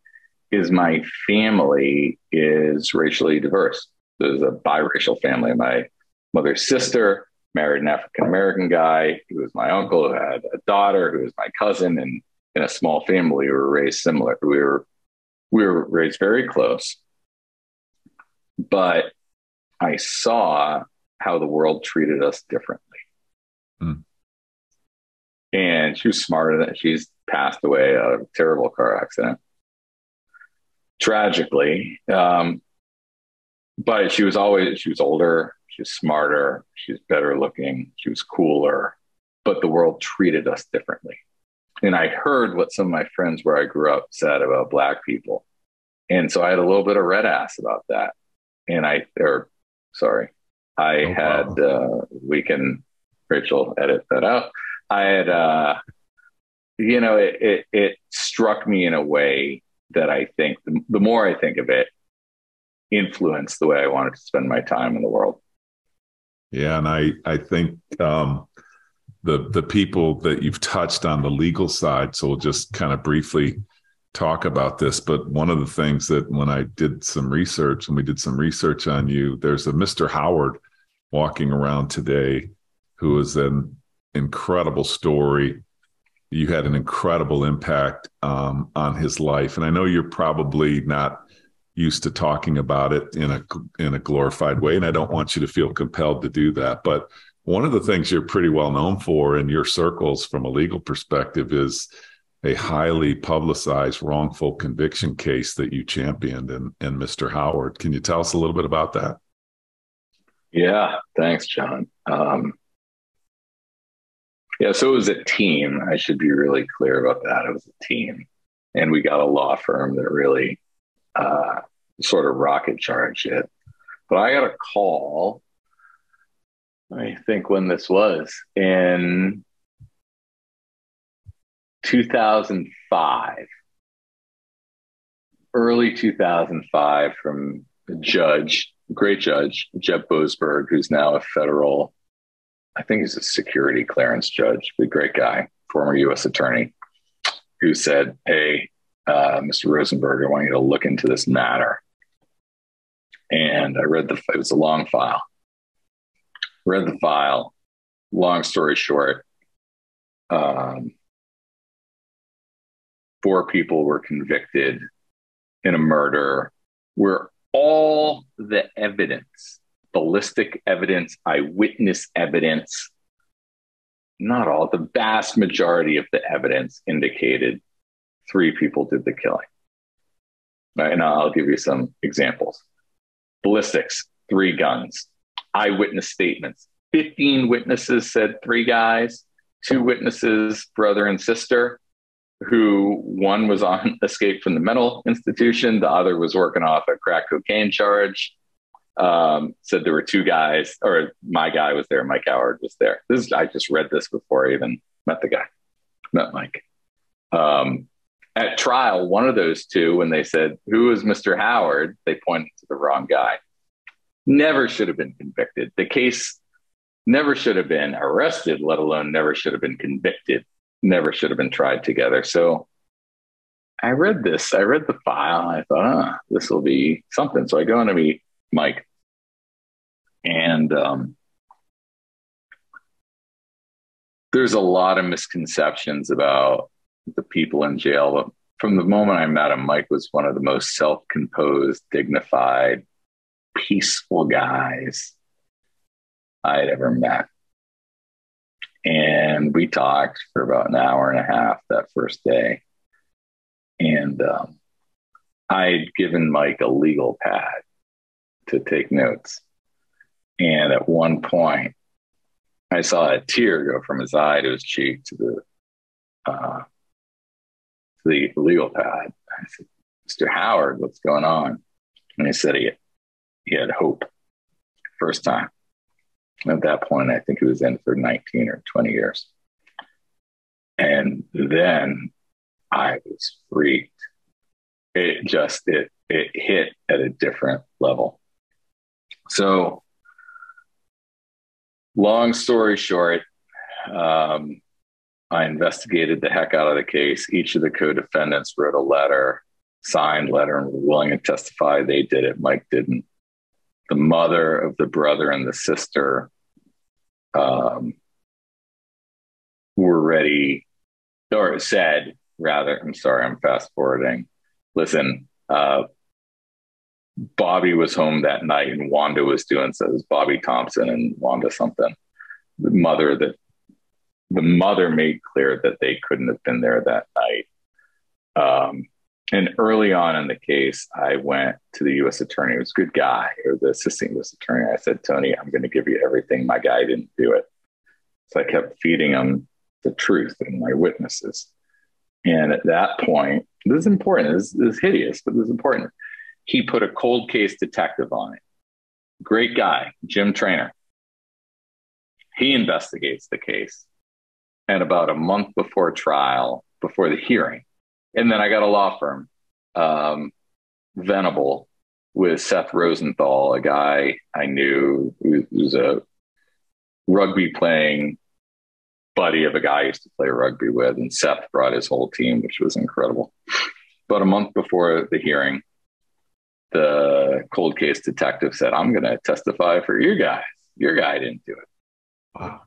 is my family is racially diverse. There's a biracial family. My mother's sister married an african american guy who was my uncle who had a daughter who was my cousin and in a small family. We were raised similar. We were we were raised very close. But i saw how the world treated us differently. Mm and she was smarter than she's passed away a terrible car accident. Tragically um, but she was always she was older she was smarter she was better looking she was cooler. But the world treated us differently and i heard what some of my friends where i grew up said about black people and so i had a little bit of red ass about that and i or sorry i oh, had wow. uh, we can rachel edit that out I had, uh, you know, it, it, it struck me in a way that I think the, the more I think of it, influenced the way I wanted to spend my time in the world. Yeah, and I I think um, the the people that you've touched on the legal side. So we'll just kind of briefly talk about this. But one of the things that when I did some research and we did some research on you, there's a Mr. Howard walking around today who is an incredible story. You had an incredible impact um, on his life, and I know you're probably not used to talking about it in a in a glorified way, and I don't want you to feel compelled to do that. But one of the things you're pretty well known for in your circles from a legal perspective is a highly publicized wrongful conviction case that you championed and and Mr. Howard. Can you tell us a little bit about that? Yeah, thanks, John. Um, yeah, so it was a team. I should be really clear about that. It was a team, and we got a law firm that really uh, sort of rocket charged it. But I got a call. I think when this was in 2005, early 2005, from a judge, great judge, Jeb Boasberg, who's now a federal, I think he's a security clearance judge, a great guy, former U.S. attorney, who said, Hey, uh, Mr. Rosenburg, I want you to look into this matter. And I read the, it was a long file. Read the file. Long story short, um, four people were convicted in a murder where all the evidence, ballistic evidence, eyewitness evidence, not all, the vast majority of the evidence indicated three people did the killing. Right, and I'll give you some examples. Ballistics, three guns. Eyewitness statements. 15 witnesses said three guys, two witnesses, brother and sister, who one was on escape from the mental institution, the other was working off a crack cocaine charge. Um, said there were two guys, or my guy was there, Mike Howard was there. This is, I just read this before I even met the guy, met Mike. Um, at trial, one of those two, when they said, Who is Mr. Howard? they pointed to the wrong guy. Never should have been convicted. The case never should have been arrested, let alone never should have been convicted never should have been tried together. So I read this, I read the file, I thought, ah, this will be something. So I go to meet Mike. And um, there's a lot of misconceptions about the people in jail. But from the moment I met him, Mike was one of the most self composed, dignified, peaceful guys I'd ever met. And we talked for about an hour and a half that first day. And um, I'd given Mike a legal pad to take notes. And at one point, I saw a tear go from his eye to his cheek to the uh, to the legal pad. I said, "Mr. Howard, what's going on?" And he said he he had hope. First time. At that point, I think he was in for 19 or 20 years. And then I was freaked. It just it it hit at a different level. So, long story short, um, I investigated the heck out of the case. Each of the co-defendants wrote a letter, signed letter, and were willing to testify they did it. Mike didn't. The mother of the brother and the sister um, were ready or said rather i'm sorry i'm fast forwarding. Listen uh, bobby was home that night and wanda was doing so it was bobby thompson and wanda something. The mother that the mother made clear that they couldn't have been there that night. Um, and early on in the case, I went to the U.S. attorney, was a good guy, or the assistant U.S. attorney. I said, Tony, I'm going to give you everything. My guy didn't do it. So I kept feeding him the truth and my witnesses. And at that point, this is important. This, this is hideous, but this is important. He put a cold case detective on it. Great guy, Jim Trainer. He investigates the case. And about a month before trial, before the hearing, and then I got a law firm um, Venable with Seth Rosenthal, a guy I knew who was a rugby playing buddy of a guy I used to play rugby with. And Seth brought his whole team, which was incredible. But a month before the hearing, the cold case detective said, I'm going to testify for you guys. Your guy didn't do it. Wow.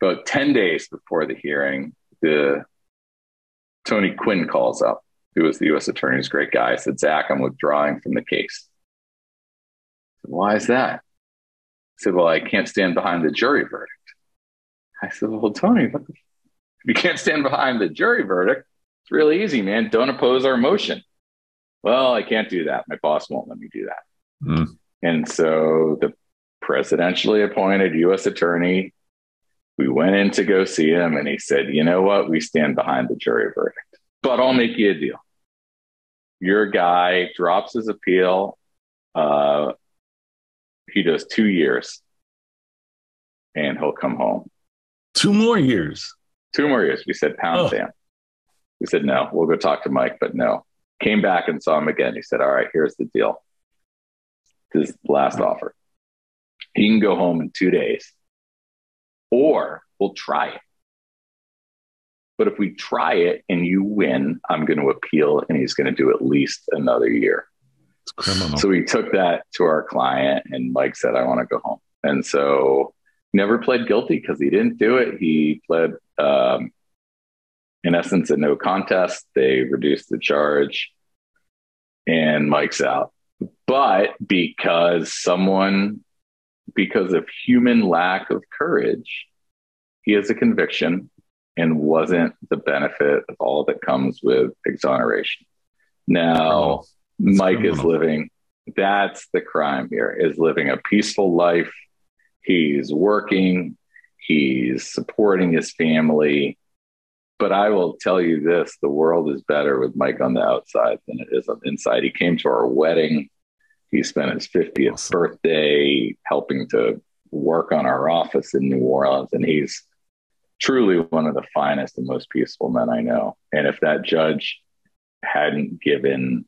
About 10 days before the hearing, the Tony Quinn calls up, who was the U.S. attorney's great guy. I said, Zack, I'm withdrawing from the case. Said, Why is that? I said, Well, I can't stand behind the jury verdict. I said, Well, Tony, if you can't stand behind the jury verdict, it's really easy, man. Don't oppose our motion. Well, I can't do that. My boss won't let me do that. Mm. And so the presidentially appointed U.S. attorney, we went in to go see him, and he said, You know what? We stand behind the jury verdict, but I'll make you a deal. Your guy drops his appeal. Uh, he does two years and he'll come home. Two more years. Two more years. We said pound oh. sand. We said no. We'll go talk to Mike, but no. Came back and saw him again. He said, "All right, here's the deal. This last offer. He can go home in two days, or we'll try it. But if we try it and you win, I'm going to appeal, and he's going to do at least another year." It's criminal. So we took that to our client, and Mike said, "I want to go home." And so never pled guilty because he didn't do it. He pled, um, in essence, a no contest. They reduced the charge, and Mike's out. But because someone, because of human lack of courage, he has a conviction and wasn't the benefit of all that comes with exoneration. Now, Mike criminal. is living, that's the crime here, is living a peaceful life He's working, he's supporting his family. But I will tell you this the world is better with Mike on the outside than it is on the inside. He came to our wedding. He spent his 50th awesome. birthday helping to work on our office in New Orleans. And he's truly one of the finest and most peaceful men I know. And if that judge hadn't given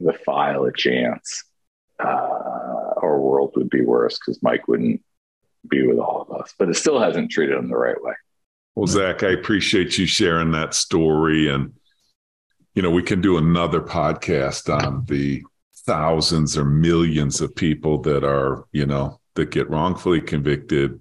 the file a chance, uh, our world would be worse because Mike wouldn't be with all of us. But it still hasn't treated him the right way. Well, Zack, I appreciate you sharing that story. And, you know, we can do another podcast on the thousands or millions of people that are, you know, that get wrongfully convicted.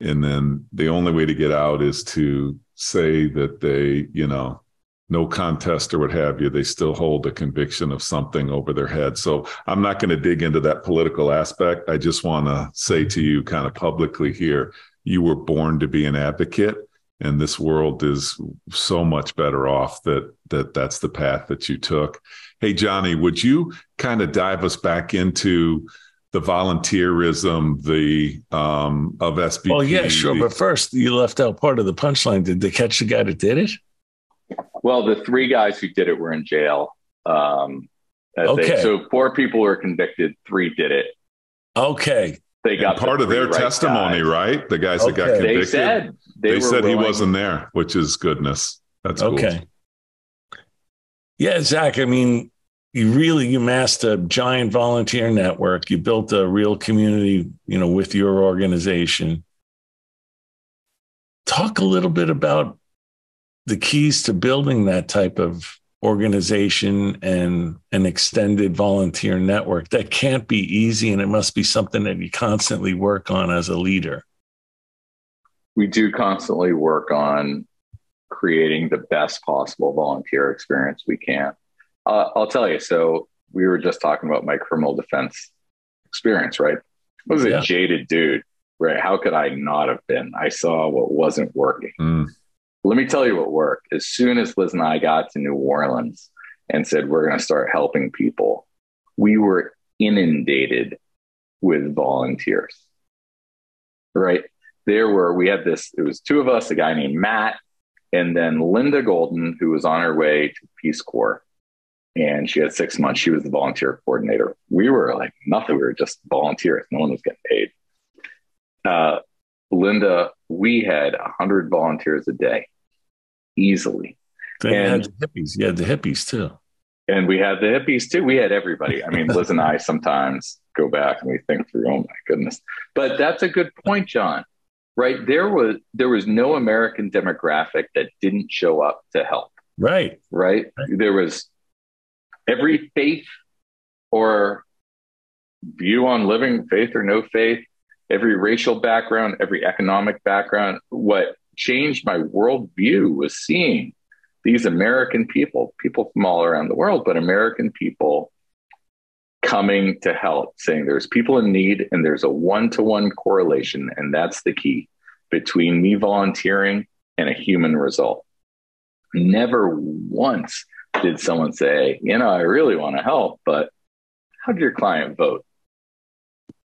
And then the only way to get out is to say that they, you know, no contest or what have you, they still hold a conviction of something over their head. So I'm not going to dig into that political aspect. I just want to say to you, kind of publicly here, you were born to be an advocate, and this world is so much better off that that that's the path that you took. Hey, Johnny, would you kind of dive us back into? the volunteerism, the um, of SBP. Oh yeah, sure. But first, you left out part of the punchline. Did they catch the guy that did it? Well, the three guys who did it were in jail. Um, okay. They, so four people were convicted. Three did it. Okay. They got part the of their right testimony, guys. right? The guys okay. that got convicted. They said they, they said willing. he wasn't there, which is goodness. That's okay. Cool. Yeah, Zack. I mean, you really you amassed a giant volunteer network. You built a real community, you know, with your organization. Talk a little bit about the keys to building that type of organization and an extended volunteer network that can't be easy and it must be something that you constantly work on as a leader we do constantly work on creating the best possible volunteer experience we can uh, i'll tell you so we were just talking about my criminal defense experience right i was a jaded dude right how could i not have been i saw what wasn't working mm let me tell you what worked. As soon as Liz and I got to New Orleans and said, we're going to start helping people, we were inundated with volunteers. Right. There were, we had this, it was two of us, a guy named Matt, and then Linda Golden, who was on her way to Peace Corps. And she had six months. She was the volunteer coordinator. We were like nothing. We were just volunteers. No one was getting paid. Uh, Linda, we had 100 volunteers a day easily. They and, had the hippies. You had the hippies too. And we had the hippies too. We had everybody. I mean, Liz and I sometimes go back and we think through, oh my goodness. But that's a good point, John. Right. There was there was no American demographic that didn't show up to help. Right. Right. right. There was every faith or view on living, faith or no faith, every racial background, every economic background. What changed my worldview was seeing these American people, people from all around the world, but American people coming to help, saying there's people in need and there's a one to one correlation. And that's the key between me volunteering and a human result. Never once did someone say, you know, I really want to help, but how did your client vote?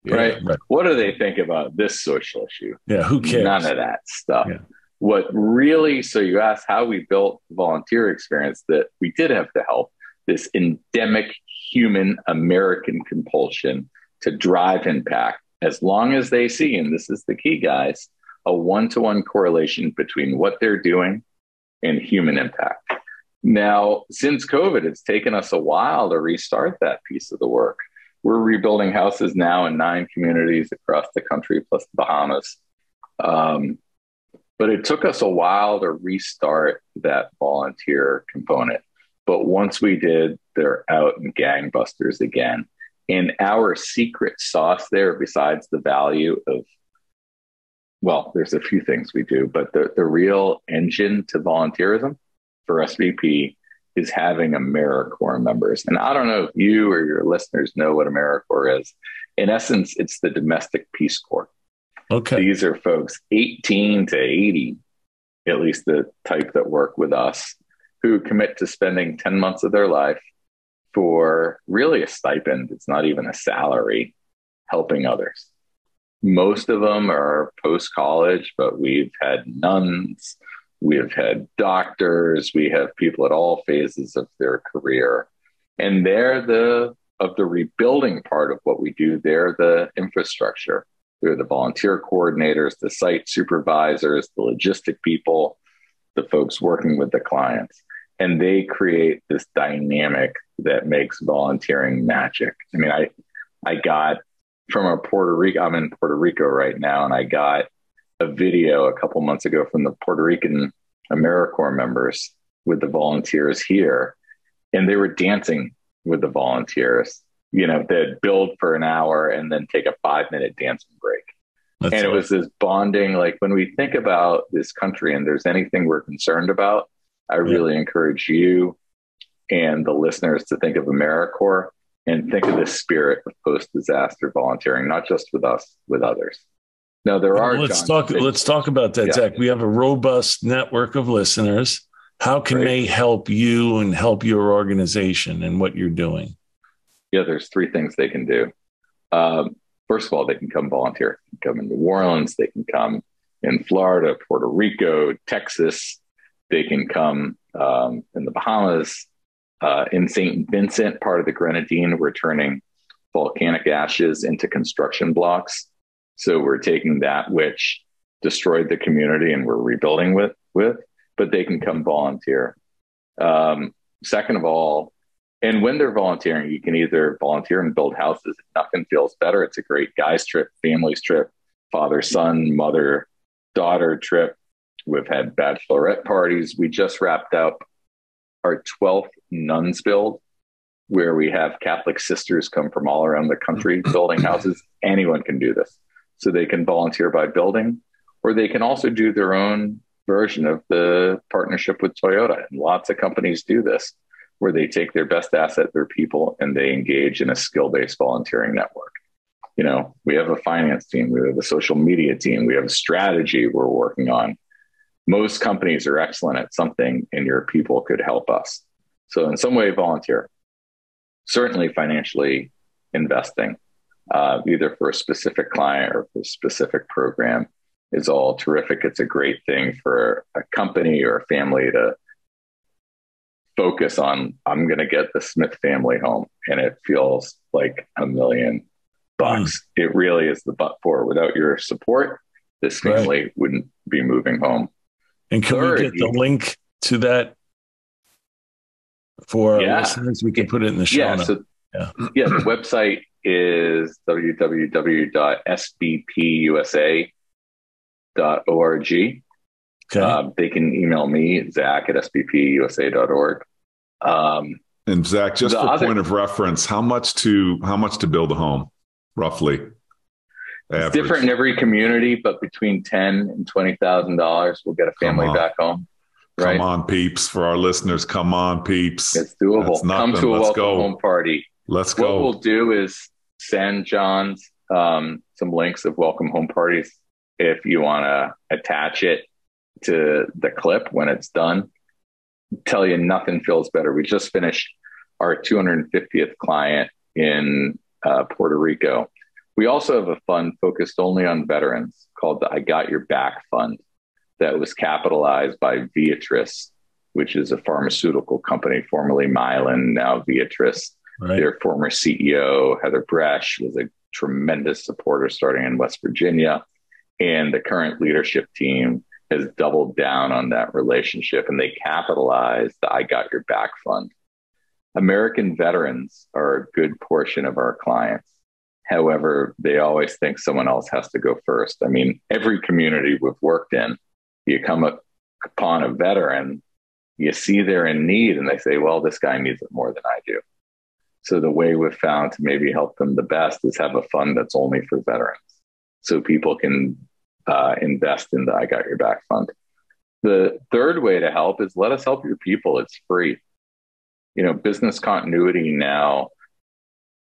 Yeah, right? right? What do they think about this social issue? Yeah, who cares? None of that stuff. Yeah. What really, so you asked how we built volunteer experience that we did have to help this endemic human American compulsion to drive impact as long as they see, and this is the key, guys, a one to one correlation between what they're doing and human impact. Now, since COVID, it's taken us a while to restart that piece of the work. We're rebuilding houses now in nine communities across the country, plus the Bahamas. Um, but it took us a while to restart that volunteer component. But once we did, they're out in gangbusters again. And our secret sauce there, besides the value of, well, there's a few things we do, but the, the real engine to volunteerism for SBP is having AmeriCorps members. And I don't know if you or your listeners know what AmeriCorps is. In essence, it's the domestic Peace Corps. Okay. These are folks 18 to 80, at least the type that work with us, who commit to spending 10 months of their life for really a stipend. It's not even a salary, helping others. Most of them are post college, but we've had nuns, we have had doctors, we have people at all phases of their career. And they're the of the rebuilding part of what we do, they're the infrastructure. They're the volunteer coordinators, the site supervisors, the logistic people, the folks working with the clients. And they create this dynamic that makes volunteering magic. I mean, I I got from a Puerto Rico, I'm in Puerto Rico right now, and I got a video a couple months ago from the Puerto Rican AmeriCorps members with the volunteers here, and they were dancing with the volunteers. You know, they'd build for an hour and then take a five minute dancing break. That's and it was this bonding. Like when we think about this country and there's anything we're concerned about, I really encourage you and the listeners to think of AmeriCorps and think of the spirit of post disaster volunteering, not just with us, with others. Now there are. Let's John, talk. let's talk about that, yeah. Zack. We have a robust network of listeners. How can they help you and help your organization and what you're doing? Yeah, there's three things they can do. Um, first of all, they can come volunteer. They can come in New Orleans. They can come in Florida, Puerto Rico, Texas. They can come um, in the Bahamas, uh, in St. Vincent, part of the Grenadine. We're turning volcanic ashes into construction blocks so we're taking that which destroyed the community and we're rebuilding with with, but they can come volunteer. Um, second of all, and when they're volunteering, you can either volunteer and build houses. Nothing feels better. It's a great guys trip, families trip, father son, mother daughter trip. We've had bachelorette parties. We just wrapped up our 12th nuns build where we have Catholic sisters come from all around the country building houses. Anyone can do this. So they can volunteer by building, or they can also do their own version of the partnership with Toyota. And lots of companies do this, where they take their best asset, their people, and they engage in a skill based volunteering network. You know, we have a finance team, we have a social media team, we have a strategy we're working on. Most companies are excellent at something, and your people could help us. So, in some way, volunteer. Certainly, financially investing uh, either for a specific client or for a specific program is all terrific. It's a great thing for a company or a family to focus on. I'm going to get the Smith family home, and it feels like a million bucks. Mm. It really is the butt for. Without your support, this family right. wouldn't be moving home. And can Third, we get the link to that for yeah. listeners? We can put it in the show. Yeah, so, yeah. yeah, the website is www.sbpusa.org. Okay. Um, they can email me, Zack at sbpusa.org. Um, and Zack, just for other, point of reference, how much to how much to build a home, roughly? Average. It's different in every community, but between ten and twenty thousand dollars, we'll get a family back home. Right? Come on, peeps! For our listeners, come on, peeps! It's doable. Come to a Let's welcome go. home party. Let's go. What we'll do is send John um, some links of welcome home parties if you want to attach it to the clip when it's done. Tell you nothing feels better. We just finished our 250th client in uh, Puerto Rico. We also have a fund focused only on veterans called the I Got Your Back Fund that was capitalized by Viatris, which is a pharmaceutical company, formerly Mylan, now Viatris. Right. Their former CEO, Heather Bresch, was a tremendous supporter starting in West Virginia. And the current leadership team has doubled down on that relationship and they capitalized the I Got Your Back Fund. American veterans are a good portion of our clients. However, they always think someone else has to go first. I mean, every community we've worked in, you come upon a veteran, you see they're in need, and they say, well, this guy needs it more than I do. So the way we've found to maybe help them the best is have a fund that's only for veterans. So people can uh, invest in the I Got Your Back fund. The third way to help is let us help your people. It's free. You know, business continuity now,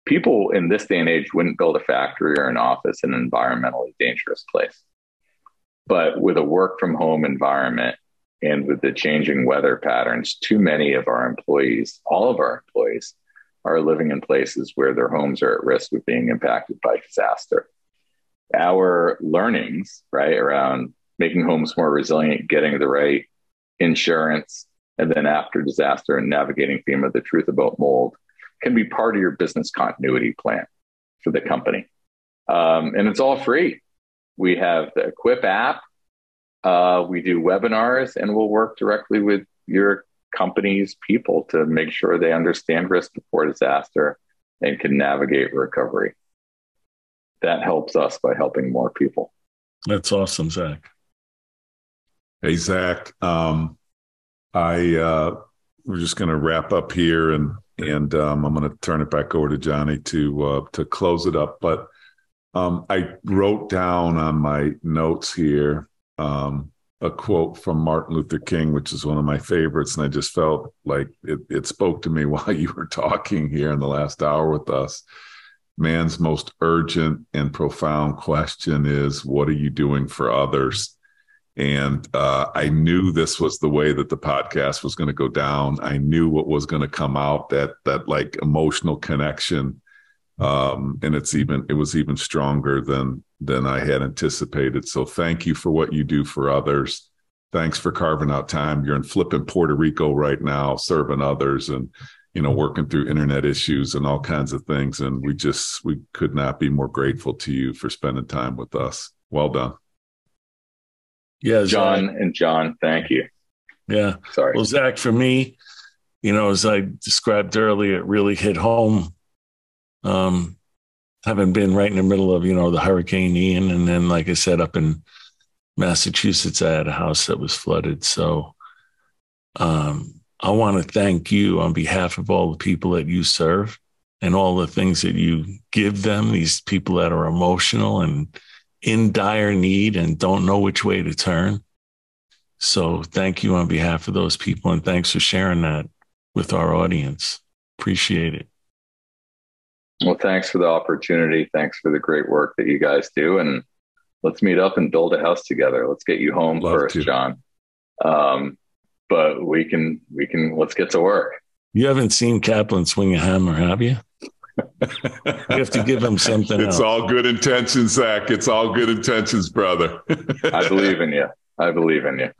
people in this day and age wouldn't build a factory or an office in an environmentally dangerous place. But with a work from home environment and with the changing weather patterns, too many of our employees, all of our employees, are living in places where their homes are at risk of being impacted by disaster our learnings, right, around making homes more resilient, getting the right insurance, and then after disaster and navigating FEMA, the truth about mold can be part of your business continuity plan for the company. Um, and it's all free. We have the Equip app. Uh, we do webinars and we'll work directly with your company's people to make sure they understand risk before disaster and can navigate recovery that helps us by helping more people. That's awesome, Zack. Hey, Zack. Um, I uh, we're just going to wrap up here, and and um, I'm going to turn it back over to Johnny to uh, to close it up. But um, I wrote down on my notes here um, a quote from Martin Luther King, which is one of my favorites, and I just felt like it, it spoke to me while you were talking here in the last hour with us. Man's most urgent and profound question is what are you doing for others? And uh, i knew this was the way that the podcast was going to go down. I knew what was going to come out that that like emotional connection um, and it's even it was even stronger than than i had anticipated so thank you for what you do for others thanks for carving out time you're in flipping puerto rico right now serving others and you know, working through internet issues and all kinds of things. And we just, we could not be more grateful to you for spending time with us. Well done. Yeah. John Zack. and John, thank you. Yeah. Sorry. Well, Zack, for me, you know, as I described earlier, it really hit home. Um, having been right in the middle of, you know, the Hurricane Ian. And then, like I said, up in Massachusetts, I had a house that was flooded. So, um, I want to thank you on behalf of all the people that you serve and all the things that you give them, these people that are emotional and in dire need and don't know which way to turn. So thank you on behalf of those people and thanks for sharing that with our audience. Appreciate it. Well, thanks for the opportunity. Thanks for the great work that you guys do. And let's meet up and build a house together. Let's get you home Love first, to. John. Um, but we can we can let's get to work. You haven't seen Kaplan swing a hammer, have you? you have to give him something. It's else. all good intentions, Zack. It's all good intentions, brother. I believe in you. I believe in you.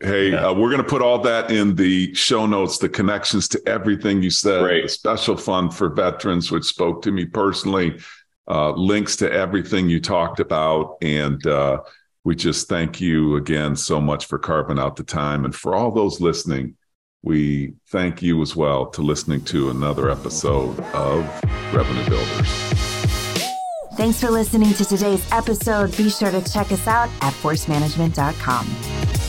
Hey, yeah. uh, we're going to put all that in the show notes, the connections to everything you said, Great. the special fund for veterans, which spoke to me personally, uh, links to everything you talked about. And uh, we just thank you again so much for carving out the time. And for all those listening, we thank you as well to listening to another episode of Revenue Builders. Thanks for listening to today's episode. Be sure to check us out at forcemanagement.com.